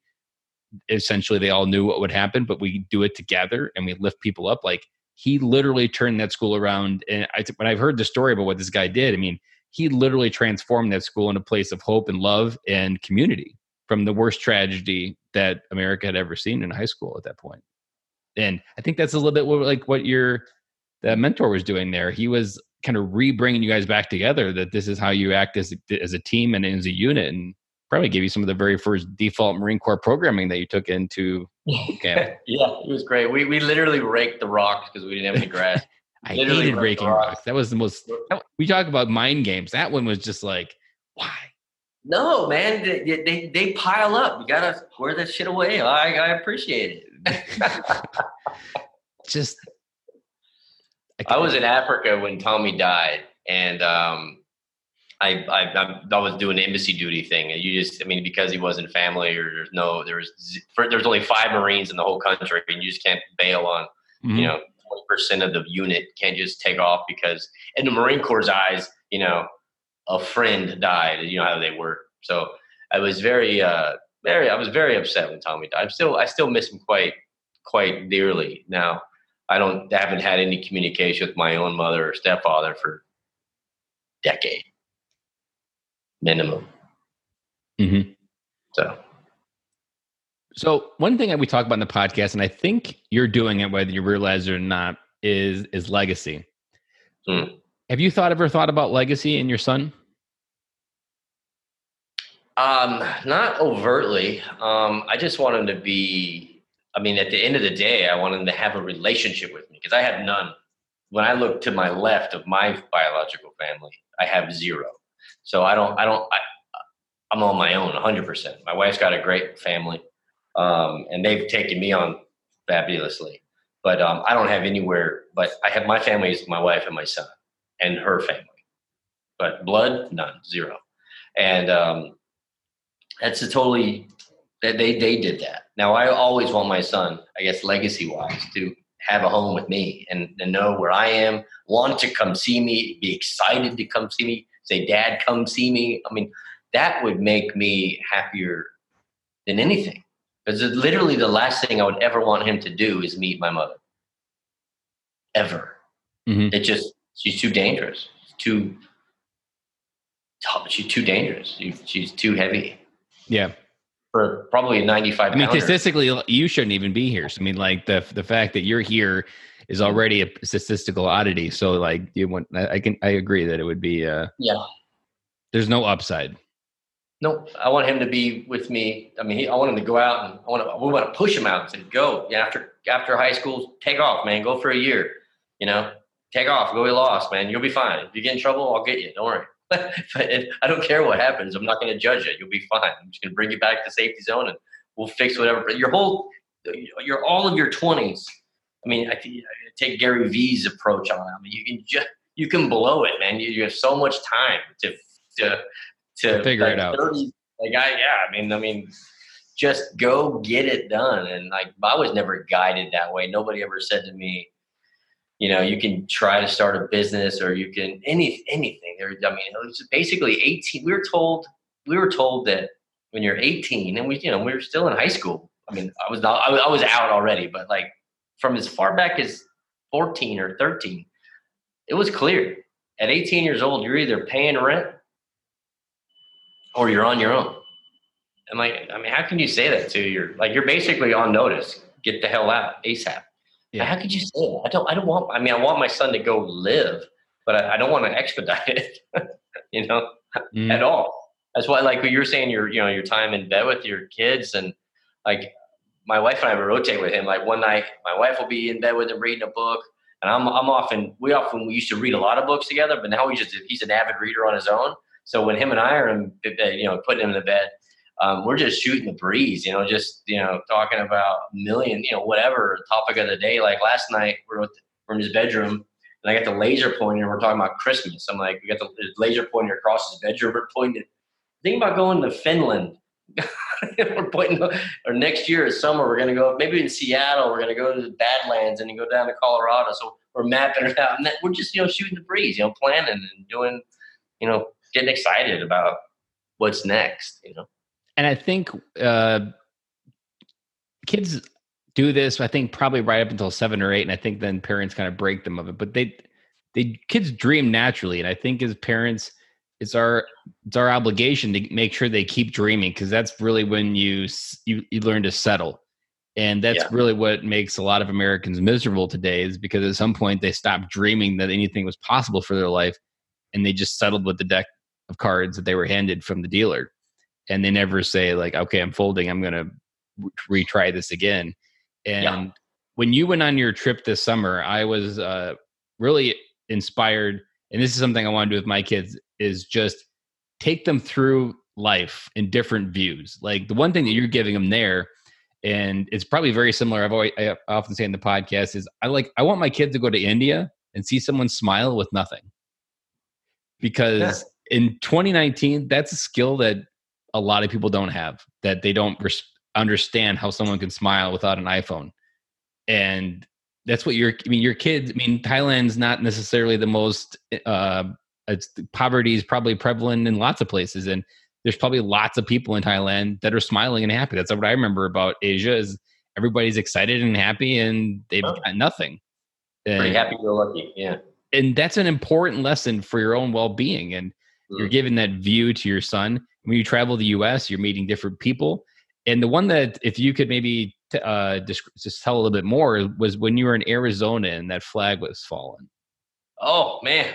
essentially they all knew what would happen but we do it together and we lift people up like he literally turned that school around and I, when i've heard the story about what this guy did i mean he literally transformed that school into a place of hope and love and community from the worst tragedy that America had ever seen in high school at that point. And I think that's a little bit like what your that mentor was doing there. He was kind of re-bringing you guys back together. That this is how you act as a, as a team and as a unit, and probably gave you some of the very first default Marine Corps programming that you took into camp. yeah, it was great. We we literally raked the rocks because we didn't have any grass. I literally hated raking rocks. rocks. That was the most. We talk about mind games. That one was just like, why? No, man, they, they, they pile up. You gotta square that shit away. I, I appreciate it. Just, I, I, was in Africa when Tommy died, and um, I, I I was doing embassy duty thing, and you just I mean because he wasn't family or there's no there was there's only five Marines in the whole country, and you just can't bail on Mhm. You know, twenty percent of the unit can't just take off because, in the Marine Corps' eyes, you know, a friend died. You know how they work. So I was very, uh, very, I was very upset when Tommy died. I'm still, I still miss him quite, quite dearly. Now, I don't, I haven't had any communication with my own mother or stepfather for decade minimum. Mhm. So So one thing that we talk about in the podcast, and I think you're doing it whether you realize it or not, is is legacy. Hmm. Have you thought ever thought about legacy in your son? Um, not overtly. Um, I just want him to be. I mean, at the end of the day, I want him to have a relationship with me because I have none. When I look to my left of my biological family, I have zero. So I don't. I don't. I, I'm on my own, 100. percent My wife's got a great family, um, and they've taken me on fabulously. But um, I don't have anywhere. But I have my family is my wife and my son, and her family. But blood, none, zero. And um, that's a totally they, they they did that. Now I always want my son, I guess legacy wise, to have a home with me and, and know where I am, want to come see me, be excited to come see me, say, Dad, come see me. I mean, that would make me happier than anything. Because literally the last thing I would ever want him to do is meet my mother. Ever. Mhm. It just she's too dangerous. Too she's too dangerous. She, she's too heavy Yeah, for probably a 95 I mean, pounder. statistically, you shouldn't even be here. So, I mean, like the the fact that you're here is already a statistical oddity. So, like, you want I, can I agree that it would be uh yeah. there's no upside. No, I want him to be with me. I mean, he, I want him to go out and I want to, we want to push him out and say, go yeah, after, after high school, take off, man, go for a year, you know, take off, go be lost, man. You'll be fine. If you get in trouble, I'll get you. Don't worry. But it, I don't care what happens. I'm not going to judge it. You'll be fine. I'm just going to bring you back to safety zone and we'll fix whatever. But your whole, your, all of your twenties. I mean, I, think- take Gary V's approach on it. I mean, you can just, you can blow it, man. You, you have so much time to, to, to Figure like it out. 30 like I, yeah, I mean, I mean, just go get it done. And like, I was never guided that way. Nobody ever said to me, you know, you can try to start a business or you can any anything. There, I mean, it was basically 18. We were told, we were told that when you're 18, and we, you know, we were still in high school. I mean, I was not, I was, out already, but like from as far back as 14 or 13, it was clear. At 18 years old, you're either paying rent or you're on your own. And like, I mean, how can you say that to your like you're basically on notice. Get the hell out ASAP. Yeah. How could you say that? I don't I don't want I mean I want my son to go live, but I, I don't want to expedite it. you know, Mm. at all. That's why like what you're saying your you know, your time in bed with your kids and like my wife and I would rotate with him. Like one night my wife will be in bed with him reading a book. And I'm I'm often we often we used to read a lot of books together, but now he's just he's an avid reader on his own. So when him and I are in, bed, you know, putting him in the bed, um, we're just shooting the breeze, you know, just you know, talking about million, you know, whatever topic of the day. Like last night, we're, with, in his bedroom, and I got the laser pointer, we're talking about Christmas. I'm like, we got the laser pointer across his bedroom. We're pointing. Think about going to Finland. we're pointing, or next year, is summer, we're gonna go. Maybe in Seattle, we're gonna go to the Badlands and then go down to Colorado. So we're mapping it out, and that, we're just you know shooting the breeze, you know, planning and doing, you know, getting excited about what's next. You know. And I think uh, kids do this. I think probably right up until seven or eight, and I think then parents kind of break them of it. But they, they kids dream naturally, and I think as parents, it's our it's our obligation to make sure they keep dreaming because that's really when you you you learn to settle. And that's Yeah. really what makes a lot of Americans miserable today is because at some point they stopped dreaming that anything was possible for their life and they just settled with the deck of cards that they were handed from the dealer and they never say like okay i'm folding i'm going to re- retry this again. And Yeah. when you went on your trip this summer i was uh, really inspired and this is something i want to do with my kids is just take them through life in different views. Like the one thing that you're giving them there and it's probably very similar i've always i often say in the podcast is i like i want my kids to go to india and see someone smile with nothing. Because in 2019 that's a skill that a lot of people don't have that they don't res- understand how someone can smile without an iphone and that's what your I mean your kids I mean Thailand's not necessarily the most uh it's poverty is probably prevalent in lots of places and there's probably lots of people in Thailand that are smiling and happy. That's what I remember about Asia is everybody's excited and happy and they've oh. got nothing. And, Pretty happy go lucky, yeah. And that's an important lesson for your own well-being and mm. you're giving that view to your son. When you travel the US, you're meeting different people. And the one that if you could maybe uh, just, just tell a little bit more was when you were in Arizona and that flag was fallen. Oh man,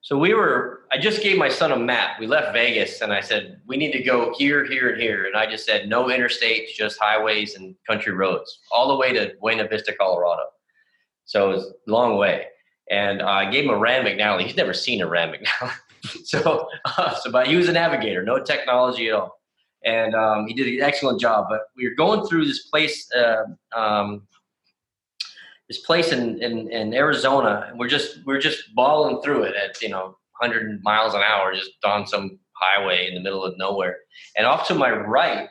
so we were, I just gave my son a map. We left Vegas and I said, we need to go here, here, and here. And I just said, no interstates, just highways and country roads, all the way to Buena Vista, Colorado. So it was a long way. And I gave him a Rand McNally. He's never seen a Rand McNally. so, uh, so, but he was a navigator, no technology at all. And um, he did an excellent job. But we were going through this place, uh, um, this place in, in, in Arizona, and we're just we're just balling through it at you know 100 miles an hour, just on some highway in the middle of nowhere. And off to my right,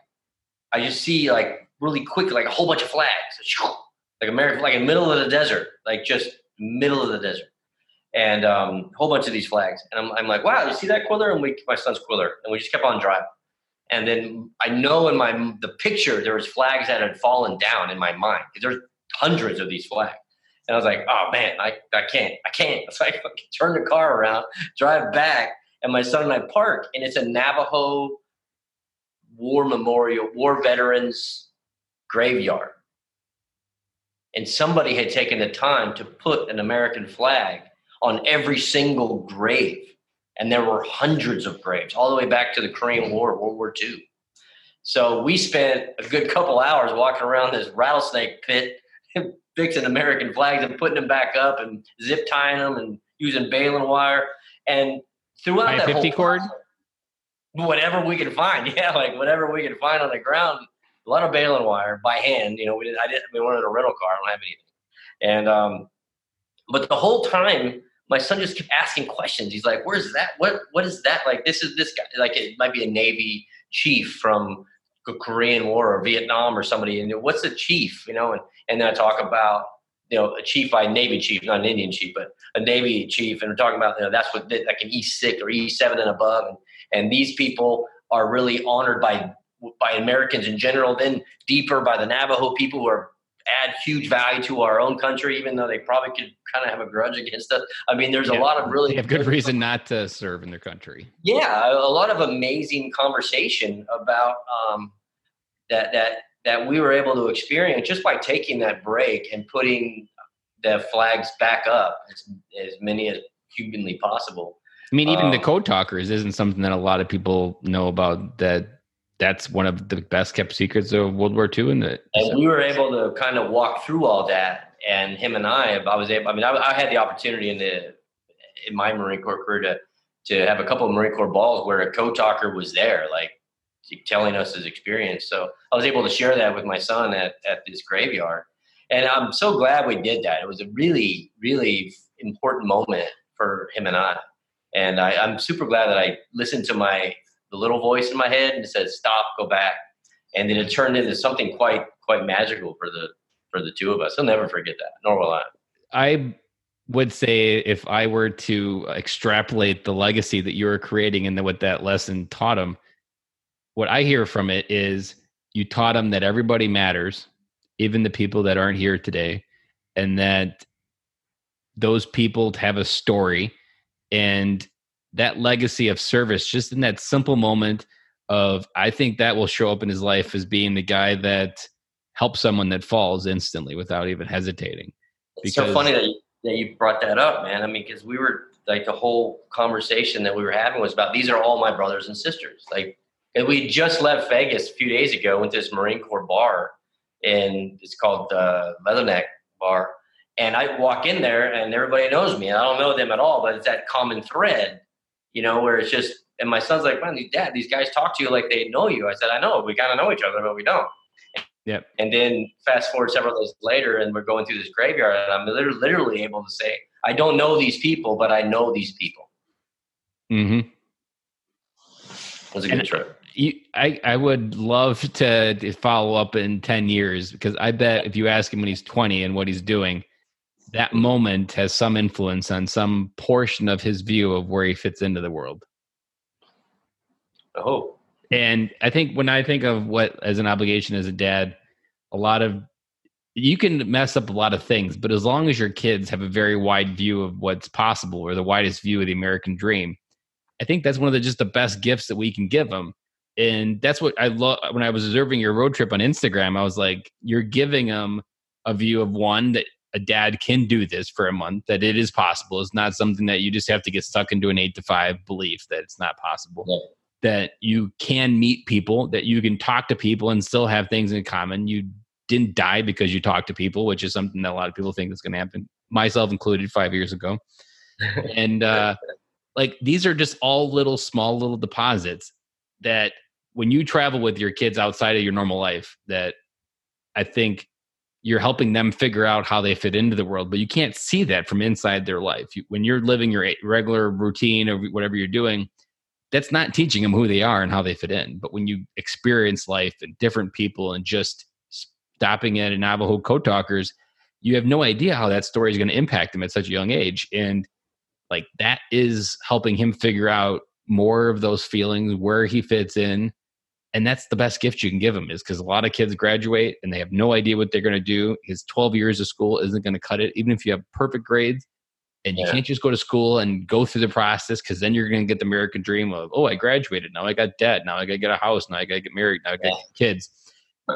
I just see like really quick, like a whole bunch of flags, like America, like in the middle of the desert, like just middle of the desert, and um, a whole bunch of these flags. And I'm, I'm like, wow, you see that Quiller? And we, my son's Quiller, and we just kept on driving. And then I know in my the picture there was flags that had fallen down in my mind because there's hundreds of these flags. And I was like, oh man, I, I can't, I can't. So I turn the car around, drive back, and my son and I park, and it's a Navajo war memorial, war veterans graveyard. And somebody had taken the time to put an American flag on every single grave. And there were hundreds of graves, all the way back to the Korean War, World War II. So we spent a good couple hours walking around this rattlesnake pit fixing American flags and putting them back up and zip tying them and using baling wire. And throughout that 50 cord, whatever we could find, yeah, like whatever we could find on the ground. A lot of baling wire by hand. You know, we did. I didn't. We wanted a rental car. I don't have anything. And um, but the whole time, my son just kept asking questions. He's like, "Where's that? What? What is that? Like, this is this guy. Like, it might be a Navy chief from the Korean War or Vietnam or somebody, and what's a chief, you know? And and then I talk about you know a chief, by Navy chief, not an Indian chief, but a Navy chief, and we're talking about you know that's what like an E six or E seven and above, and and these people are really honored by by Americans in general, then deeper by the Navajo people who are add huge value to our own country, even though they probably could kind of have a grudge against us. I mean, there's yeah, a lot of really have good, reason not to serve in their country. Yeah, a, lot of amazing conversation about um, that that that we were able to experience just by taking that break and putting the flags back up as, as many as humanly possible. I mean, even um, the code talkers isn't something that a lot of people know about. That that's one of the best kept secrets of World War II. And, the, and we were able to kind of walk through all that. And him and I, I was able. I mean, I, I had the opportunity in the in my Marine Corps career to to have a couple of Marine Corps balls where a code talker was there, like telling us his experience. So I was able to share that with my son at, at this graveyard. And I'm so glad we did that. It was a really, really important moment for him and I. And I, I'm super glad that I listened to my the little voice in my head and it said, "Stop, go back," and then it turned into something quite quite magical for the for the two of us. I'll never forget that, nor will I. I would say if I were to extrapolate the legacy that you were creating and what that lesson taught him, what I hear from it is you taught them that everybody matters, even the people that aren't here today, and that those people have a story and that legacy of service just in that simple moment of i think that will show up in his life as being the guy that helps someone that falls instantly without even hesitating it's so funny that you, that you brought that up man i mean because we were like the whole conversation that we were having was about these are all my brothers and sisters like and we just left Vegas a few days ago. Went to this Marine Corps bar, and it's called uh, Leatherneck Bar. And I walk in there, and everybody knows me. I don't know them at all, but it's that common thread, you know, where it's just. And my son's like, "Man, Dad, these guys talk to you like they know you." I said, "I know. We kind of know each other, but we don't." Yep. And then fast forward several days later, and we're going through this graveyard, and I'm literally, literally able to say, "I don't know these people, but I know these people." Mm-hmm. It was a good and trip you, I, I would love to follow up in 10 years because I bet if you ask him when he's 20 and what he's doing, that moment has some influence on some portion of his view of where he fits into the world. Hope. And I think when I think of what as an obligation as a dad, a lot of you can mess up a lot of things, but as long as your kids have a very wide view of what's possible or the widest view of the American dream, I think that's one of the just the best gifts that we can give them. And that's what I love when I was observing your road trip on Instagram. I was like, you're giving them a view of one that a dad can do this for a month, that it is possible. It's not something that you just have to get stuck into an eight to five belief that it's not possible. Yeah. That you can meet people, that you can talk to people and still have things in common. You didn't die because you talked to people, which is something that a lot of people think is going to happen, myself included, five years ago. and uh, like these are just all little small little deposits that when you travel with your kids outside of your normal life, that I think you're helping them figure out how they fit into the world but you can't see that from inside their life. You, when you're living your regular routine or whatever you're doing that's not teaching them who they are and how they fit in. But when you experience life and different people and just stopping at a navajo code talkers you have no idea how that story is going to impact them at such a young age. And like that is helping him figure out more of those feelings where he fits in and that's the best gift you can give them is because a lot of kids graduate and they have no idea what they're going to do his 12 years of school isn't going to cut it even if you have perfect grades and you yeah. can't just go to school and go through the process because then you're going to get the american dream of oh i graduated now i got debt now i got to get a house now i got to get married now i got yeah. kids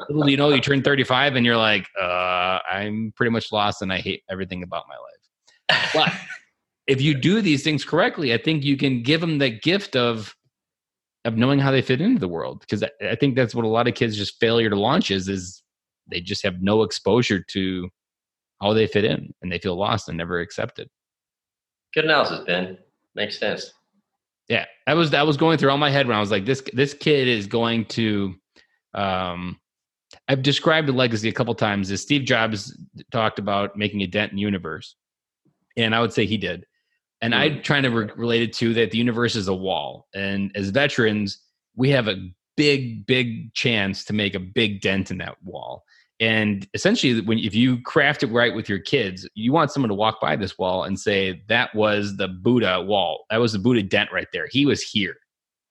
little you know you turn 35 and you're like uh, i'm pretty much lost and i hate everything about my life but if you do these things correctly i think you can give them the gift of of knowing how they fit into the world because I, I think that's what a lot of kids just failure to launch is is they just have no exposure to how they fit in and they feel lost and never accepted. Good analysis ben. Makes sense. Yeah that was that was going through all my head when i was like this this kid is going to um i've described a legacy a couple times. As steve jobs talked about making a dent in the universe and i would say he did and I mm. trying to re- relate it to that the universe is a wall. And as veterans, we have a big, big chance to make a big dent in that wall. And essentially, when if you craft it right with your kids, you want someone to walk by this wall and say, "That was the Boudah wall. That was the Boudah dent right there. He was here."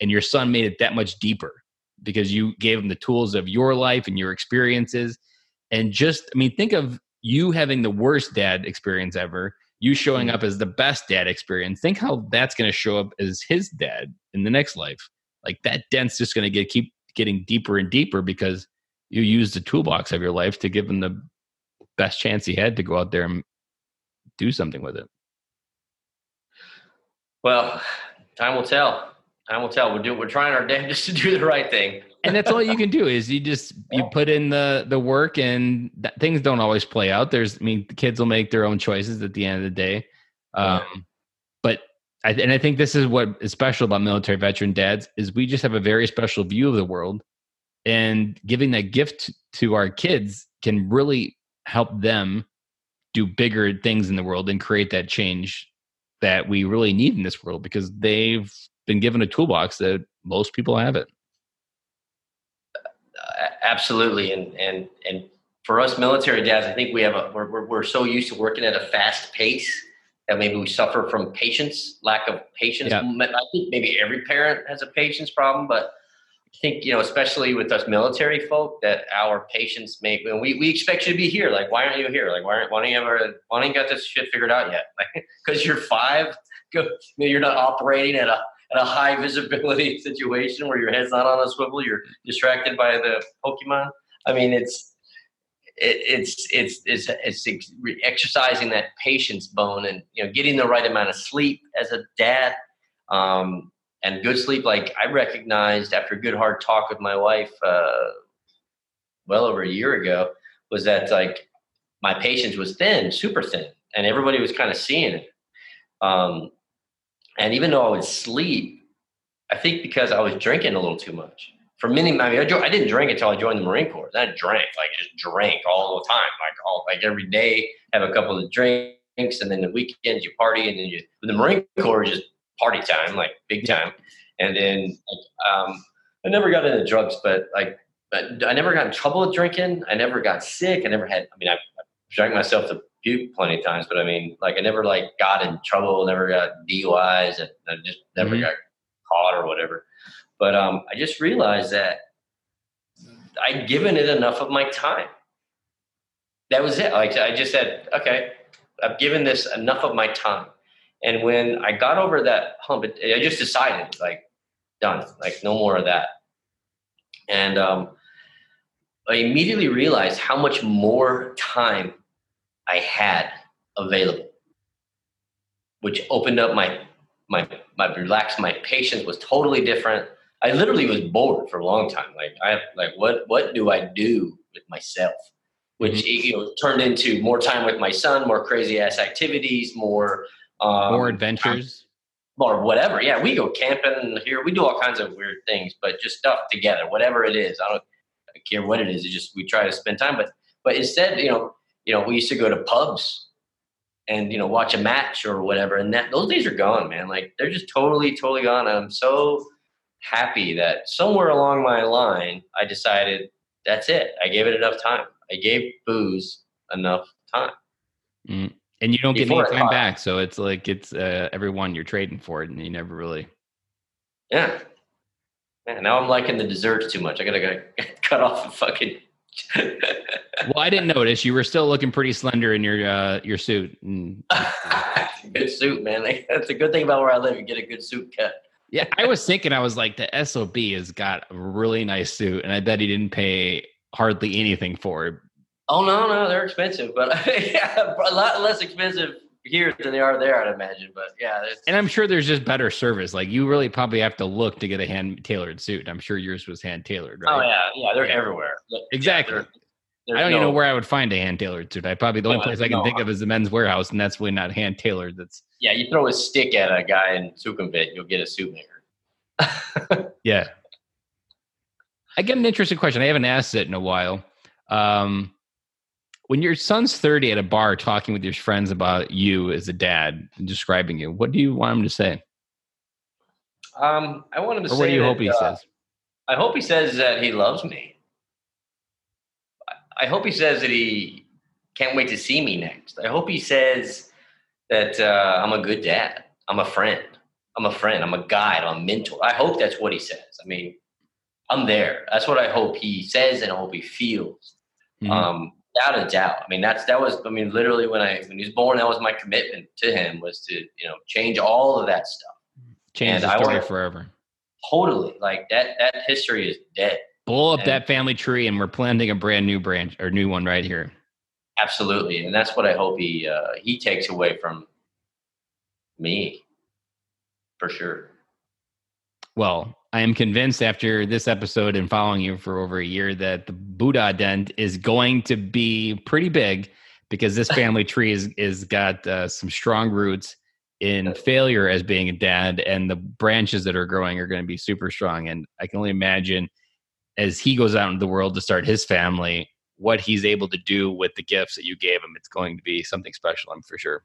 And your son made it that much deeper because you gave him the tools of your life and your experiences. And just, I mean, think of you having the worst dad experience ever you showing mm. up as the best dad experience think how that's going to show up as his dad in the next life. Like that dent's just going to get keep getting deeper and deeper because you use the toolbox of your life to give him the best chance he had to go out there and do something with it. Well time will tell time will tell we're doing we're trying our damnedest to do the right thing. And that's all you can do is you just you put in the the work and that, things don't always play out. There's i mean the kids will make their own choices at the end of the day. Um, but I, and i think this is what is special about military veteran dads is we just have a very special view of the world. And giving that gift to our kids can really help them do bigger things in the world and create that change that we really need in this world because they've been given a toolbox that most people haven't absolutely. And, and, and for us military dads, I think we have a, we're, we're, so used to working at a fast pace that maybe we suffer from patience, lack of patience. Yeah. I think maybe every parent has a patience problem, but I think, you know, especially with us military folk, that our patience may, we, we expect you to be here. Like, why aren't you here? Like, why, aren't, why don't you ever, why don't you got this shit figured out yet? Like, cause you're five, go, you're not operating at a at a high visibility situation where your head's not on a swivel, you're distracted by the Pokemon. I mean, it's it, it's it's it's it's exercising that patience bone and you know getting the right amount of sleep as a dad um, and good sleep. Like I recognized after a good hard talk with my wife, uh, well over a year ago, was that like my patience was thin, super thin, and everybody was kind of seeing it. Um, and even though I would sleep, I think because I was drinking a little too much. For many, I mean, I, didn't drink until I joined the Marine Corps. Then I drank, like just drank all the time, like all like every day, have a couple of drinks, and then the weekends you party, and then you. The Marine Corps is just party time, like big time. And then um, I never got into drugs, but like but I never got in trouble with drinking. I never got sick. I never had. I mean, I, I drank myself to puked plenty of times, but I mean, like I never like got in trouble, never got DUIs, and I just never Mhm. got caught or whatever. But um, I just realized that I'd given it enough of my time. That was it. Like I just said, okay, I've given this enough of my time. And when I got over that hump, it, I just decided, like, done, like no more of that. And um, I immediately realized how much more time I had available, which opened up my my my relaxed. My patience was totally different. I literally was bored for a long time. Like I like what what do I do with myself? Which you know turned into more time with my son, more crazy ass activities, more um, More adventures. or whatever. Yeah, we go camping here. We do all kinds of weird things, but just stuff together, whatever it is. I don't care what it is. It's just we try to spend time. But but instead, you know, you know, we used to go to pubs and you know watch a match or whatever, and that those days are gone, man. Like they're just totally totally gone. And I'm so happy that somewhere along my line, I decided that's it. I gave it enough time. I gave booze enough time. Mm. And you don't get any time back, so it's like it's uh, every one you're trading for it, and you never really. Yeah. Man, now I'm liking the desserts too much. I gotta, gotta cut off the fucking. Well, I didn't notice you were still looking pretty slender in your uh, your suit. And good suit, man. Like, That's a good thing about where I live. You get a good suit cut. yeah, I was thinking, I was like, the sob has got a really nice suit, and I bet he didn't pay hardly anything for it. Oh no, no, they're expensive, but yeah, a lot less expensive here than they are there, I'd imagine. But yeah, it's, And I'm sure there's just better service. Like you really probably have to look to get a hand tailored suit. I'm sure yours was hand tailored, right? oh yeah, yeah, they're Yeah. everywhere. Yeah, Exactly. they're- I don't even know where I would find a hand tailored suit. I probably the only Yeah, place I can no. think of is the men's warehouse, and that's really not hand tailored. That's Yeah, you throw a stick at a guy in Sukhumvit, you'll get a suit maker. yeah. I get an interesting question. I haven't asked it in a while. Um, when your son's 30 at a bar talking with your friends about you as a dad and describing you, what do you want him to say? Um, I want him to Or say what do you that, hope he uh, says? I hope he says that he loves me. I- hope he says that he can't wait to see me next. I hope he says that uh, I'm a good dad. I'm a friend. I'm a friend. I'm a guide. I'm a mentor. I hope that's what he says. I mean, I'm there. That's what I hope he says and I hope he feels. Mhm. Um, without a doubt. I mean, that's that was. I mean, literally when I when he was born, that was my commitment to him was to you know change all of that stuff. Change and the I story wanna- forever. Totally, like that. That history is dead. Blow up and- that family tree, and we're planting a brand new branch or new one right here. Absolutely, and that's what I hope he uh, he takes away from me, for sure. Well, I am convinced after this episode and following you for over a year that the Boudah dent is going to be pretty big because this family tree is is got uh, some strong roots in failure as being a dad, and the branches that are growing are going to be super strong. And I can only imagine as he goes out into the world to start his family, what he's able to do with the gifts that you gave him. It's going to be something special, I'm for sure.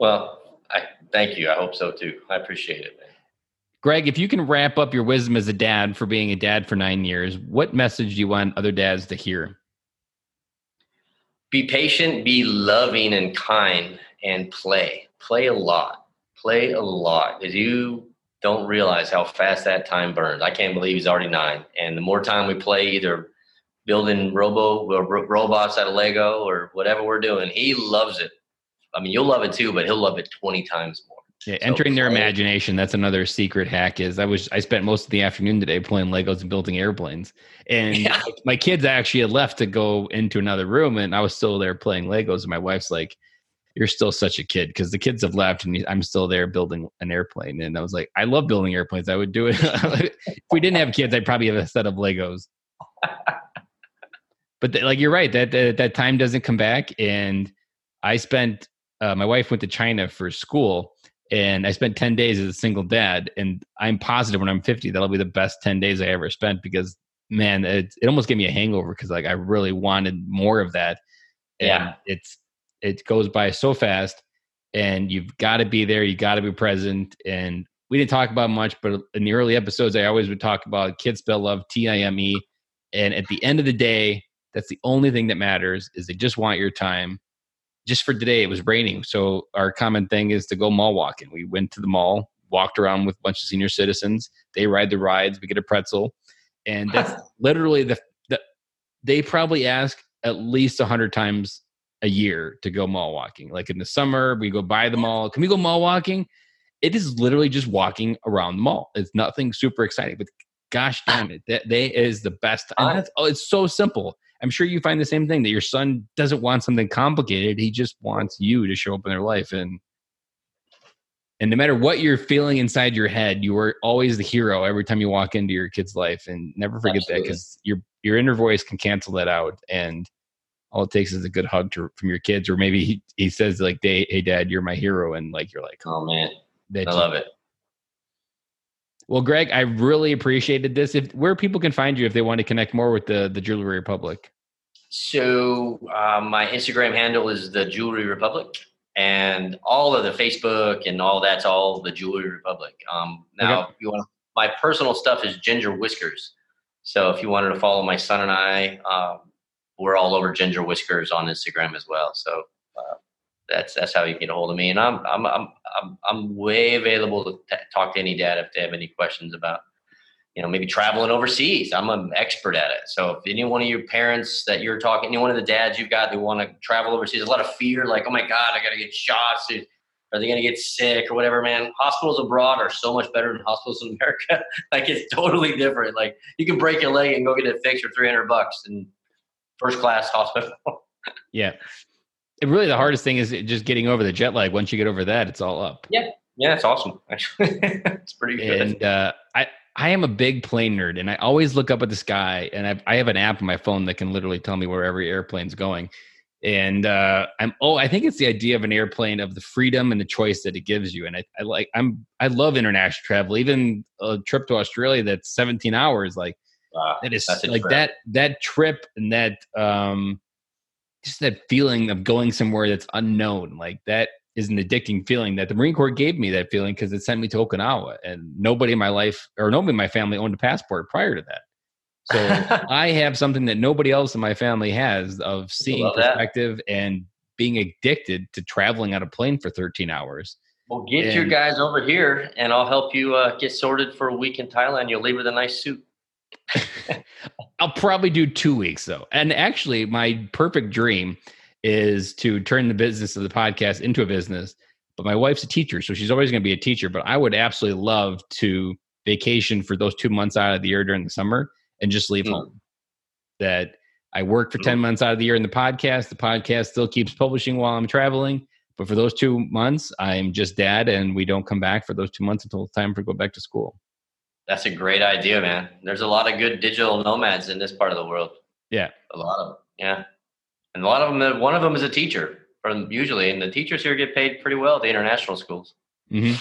Well, I thank you. I hope so too. I appreciate it, man. Greg, if you can wrap up your wisdom as a dad for being a dad for nine years, what message do you want other dads to hear? Be patient, be loving and kind, and play. Play a lot. Play a lot, because you don't realize how fast that time burns. I can't believe he's already nine. And the more time we play, either building robo or ro- robots out of Lego or whatever we're doing, he loves it. I mean, you'll love it too, but he'll love it twenty times more. Yeah, So entering their imagination. That's another secret hack. Is I was I spent most of the afternoon today playing Legos and building airplanes, and Yeah. my kids actually had left to go into another room, and I was still there playing Legos. And my wife's like, "You're still such a kid," because the kids have left, and I'm still there building an airplane. And I was like, "I love building airplanes. I would do it if we didn't have kids. I'd probably have a set of Legos." but th- like you're right that, that that time doesn't come back, and I spent. Uh, my wife went to China for school, and I spent 10 days as a single dad. And I'm positive when I'm 50, that'll be the best 10 days I ever spent because, man, it, it almost gave me a hangover because like I really wanted more of that. And Yeah. it's, it goes by so fast and you've got to be there. You got to be present. And we didn't talk about much, but in the early episodes, I always would talk about kids spell love, T I M E. And at the end of the day, that's the only thing that matters is they just want your time just for today, it was raining. So our common thing is to go mall walking. We went to the mall, walked around with a bunch of senior citizens. They ride the rides. We get a pretzel, and that's literally the, the they probably ask at least a hundred times a year to go mall walking. Like in the summer, we go by the mall. Can we go mall walking? It is literally just walking around the mall. It's nothing super exciting, but gosh damn it, that they is the best. And oh, it's so simple. I'm sure you find the same thing that your son doesn't want something complicated. He just wants you to show up in their life and and no matter what you're feeling inside your head, you are always the hero every time you walk into your kid's life. And never forget Absolutely. that because your your inner voice can cancel that out. And all it takes is a good hug to, from your kids, or maybe he, he says like, "Hey, hey, Dad, you're my hero," and like you're like, "Oh man, I love it." Well, Greg, I really appreciated this. If where people can find you if they want to connect more with the the Jewelry Republic. So uh, my Instagram handle is the Jewelry Republic, and all of the Facebook and all that's all the Jewelry Republic. Um, now, okay. you want my personal stuff is Ginger Whiskers. So if you wanted to follow my son and I, um, we're all over Ginger Whiskers on Instagram as well. So uh, that's that's how you get a hold of me. And I'm I'm I'm I'm, I'm way available to t- talk to any dad if they have any questions about you know maybe traveling overseas. I'm an expert at it. So if any one of your parents that you're talking, any one of the dads you've got who want to travel overseas, a lot of fear, like oh my god, I got to get shots. Are they to get sick or whatever, man? Hospitals abroad are so much better than hospitals in America. like it's totally different. Like you can break your leg and go get it fixed for 300 bucks in first class hospital. yeah. It really the hardest thing is just getting over the jet lag. Once you get over that, it's all up. Yeah. Yeah, it's awesome. Actually, it's pretty good. And uh, I, I am a big plane nerd, and I always look up at the sky. And I've, I have an app on my phone that can literally tell me where every airplane's going. And uh, I'm oh, I think it's the idea of an airplane of the freedom and the choice that it gives you. And I, I like I'm I love international travel. Even a trip to Australia that's 17 hours, like Wow, that is like trip. that that trip and that um just that feeling of going somewhere that's unknown. Like that is an addicting feeling that the Marine Corps gave me that feeling because it sent me to Okinawa and nobody in my life or nobody in my family owned a passport prior to that. So I have something that nobody else in my family has of seeing perspective that. and being addicted to traveling on a plane for 13 hours. Well, get and, your guys over here and I'll help you uh, get sorted for a week in Thailand. You'll leave with a nice suit. I'll probably do two weeks though. And actually, my perfect dream is to turn the business of the podcast into a business. But my wife's a teacher, so she's always going to be a teacher. But I would absolutely love to vacation for those two months out of the year during the summer and just leave mm. home. That I work for mm. 10 months out of the year in the podcast. The podcast still keeps publishing while I'm traveling. But for those two months, I'm just dad, and we don't come back for those two months until it's time for go back to school. That's a great idea, man. There's a lot of good digital nomads in this part of the world. Yeah, a lot of them. Yeah, and a lot of them. One of them is a teacher, from usually, and the teachers here get paid pretty well at the international schools. Mm-hmm.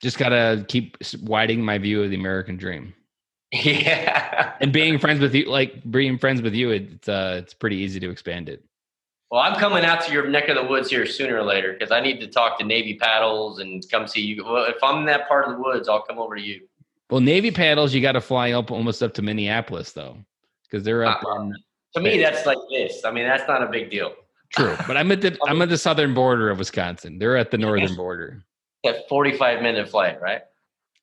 Just gotta keep widening my view of the American dream. Yeah, and being friends with you, like being friends with you, it's uh, it's pretty easy to expand it. Well, I'm coming out to your neck of the woods here sooner or later because I need to talk to Navy paddles and come see you. Well, if I'm in that part of the woods, I'll come over to you. Well, Navy paddles, you got to fly up almost up to Minneapolis though, because they're up. Uh, in, to me, that's like this. I mean, that's not a big deal. True, but I'm at the I'm at the southern border of Wisconsin. They're at the northern border. That 45 minute flight, right?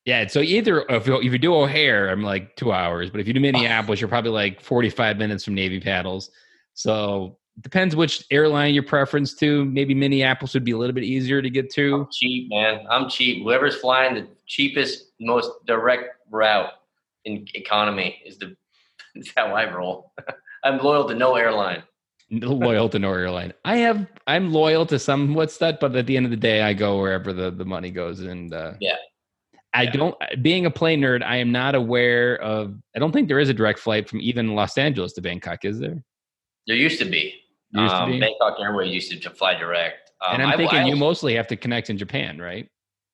Yeah. So either if you, if you do O'Hare, I'm like two hours, but if you do Minneapolis, you're probably like 45 minutes from Navy paddles. So depends which airline your preference to. Maybe Minneapolis would be a little bit easier to get to. I'm cheap, man. I'm cheap. Whoever's flying the cheapest, most direct route in economy is the is how I roll. I'm loyal to no airline. loyal to no airline. I have I'm loyal to some what's that, but at the end of the day, I go wherever the the money goes. And uh, yeah. I yeah. don't being a plane nerd, I am not aware of I don't think there is a direct flight from even Los Angeles to Bangkok, is there? There used to be. Um, Bangkok Airways used to fly direct. Um, and I'm I, thinking I, you mostly have to connect in Japan, right?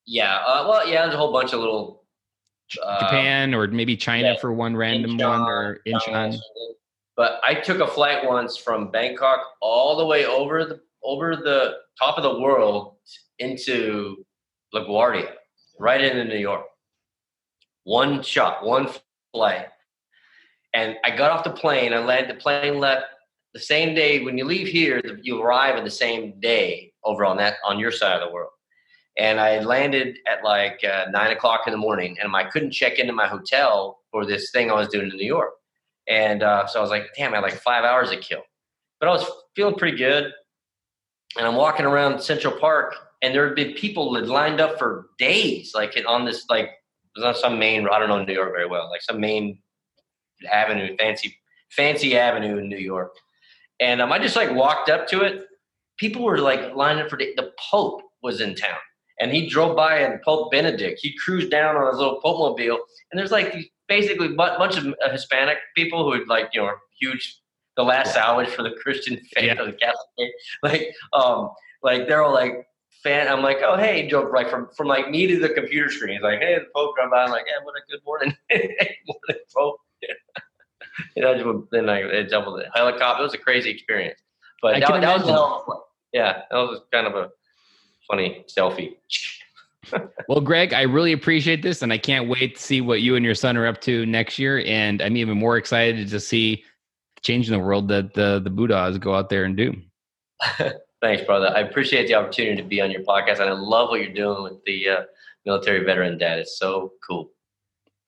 Yeah. Uh, well, yeah. There's a whole bunch of little uh, Japan or maybe China yeah, for one random Incheon, one or Incheon. But I took a flight once from Bangkok all the way over the over the top of the world into LaGuardia, right into New York. One shot, one flight. And I got off the plane. I landed. The plane left the same day when you leave here, you arrive in the same day over on that on your side of the world. And I landed at like uh, nine o'clock in the morning, and I couldn't check into my hotel for this thing I was doing in New York. And uh, so I was like, damn, I had like five hours to kill. But I was feeling pretty good. And I'm walking around Central Park, and there had been people that lined up for days, like on this, like, was on some main, I don't know New York very well, like some main avenue, fancy, fancy avenue in New York. And um, I just like walked up to it. People were like lining up for the, the Pope was in town and he drove by and Pope Benedict. He cruised down on his little Pope mobile, and there's like basically a bunch of uh, Hispanic people who had like you know huge the last salvage for the Christian faith yeah. of the Catholic faith. Like um like they're all like fan. I'm like, oh hey, joke right from from like me to the computer screen. He's like, hey, the Pope come by. I'm like, yeah, what a good morning, morning Pope. You know, then I it doubled the helicopter. It was a crazy experience, but that, that was yeah, that was kind of a funny selfie. well, Greg, I really appreciate this, and I can't wait to see what you and your son are up to next year. And I'm even more excited to see changing the world that the the Boudahs go out there and do. Thanks, brother. I appreciate the opportunity to be on your podcast, and I love what you're doing with the uh, military veteran dad. It's so cool.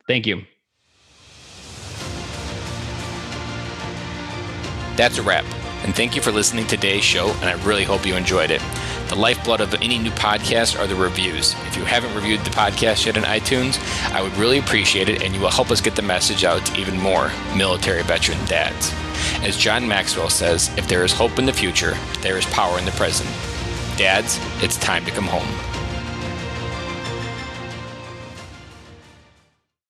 Thank you. That's a wrap. And thank you for listening to today's show, and I really hope you enjoyed it. The lifeblood of any new podcast are the reviews. If you haven't reviewed the podcast yet on iTunes, I would really appreciate it, and you will help us get the message out to even more military veteran dads. As John Maxwell says, if there is hope in the future, there is power in the present. Dads, it's time to come home.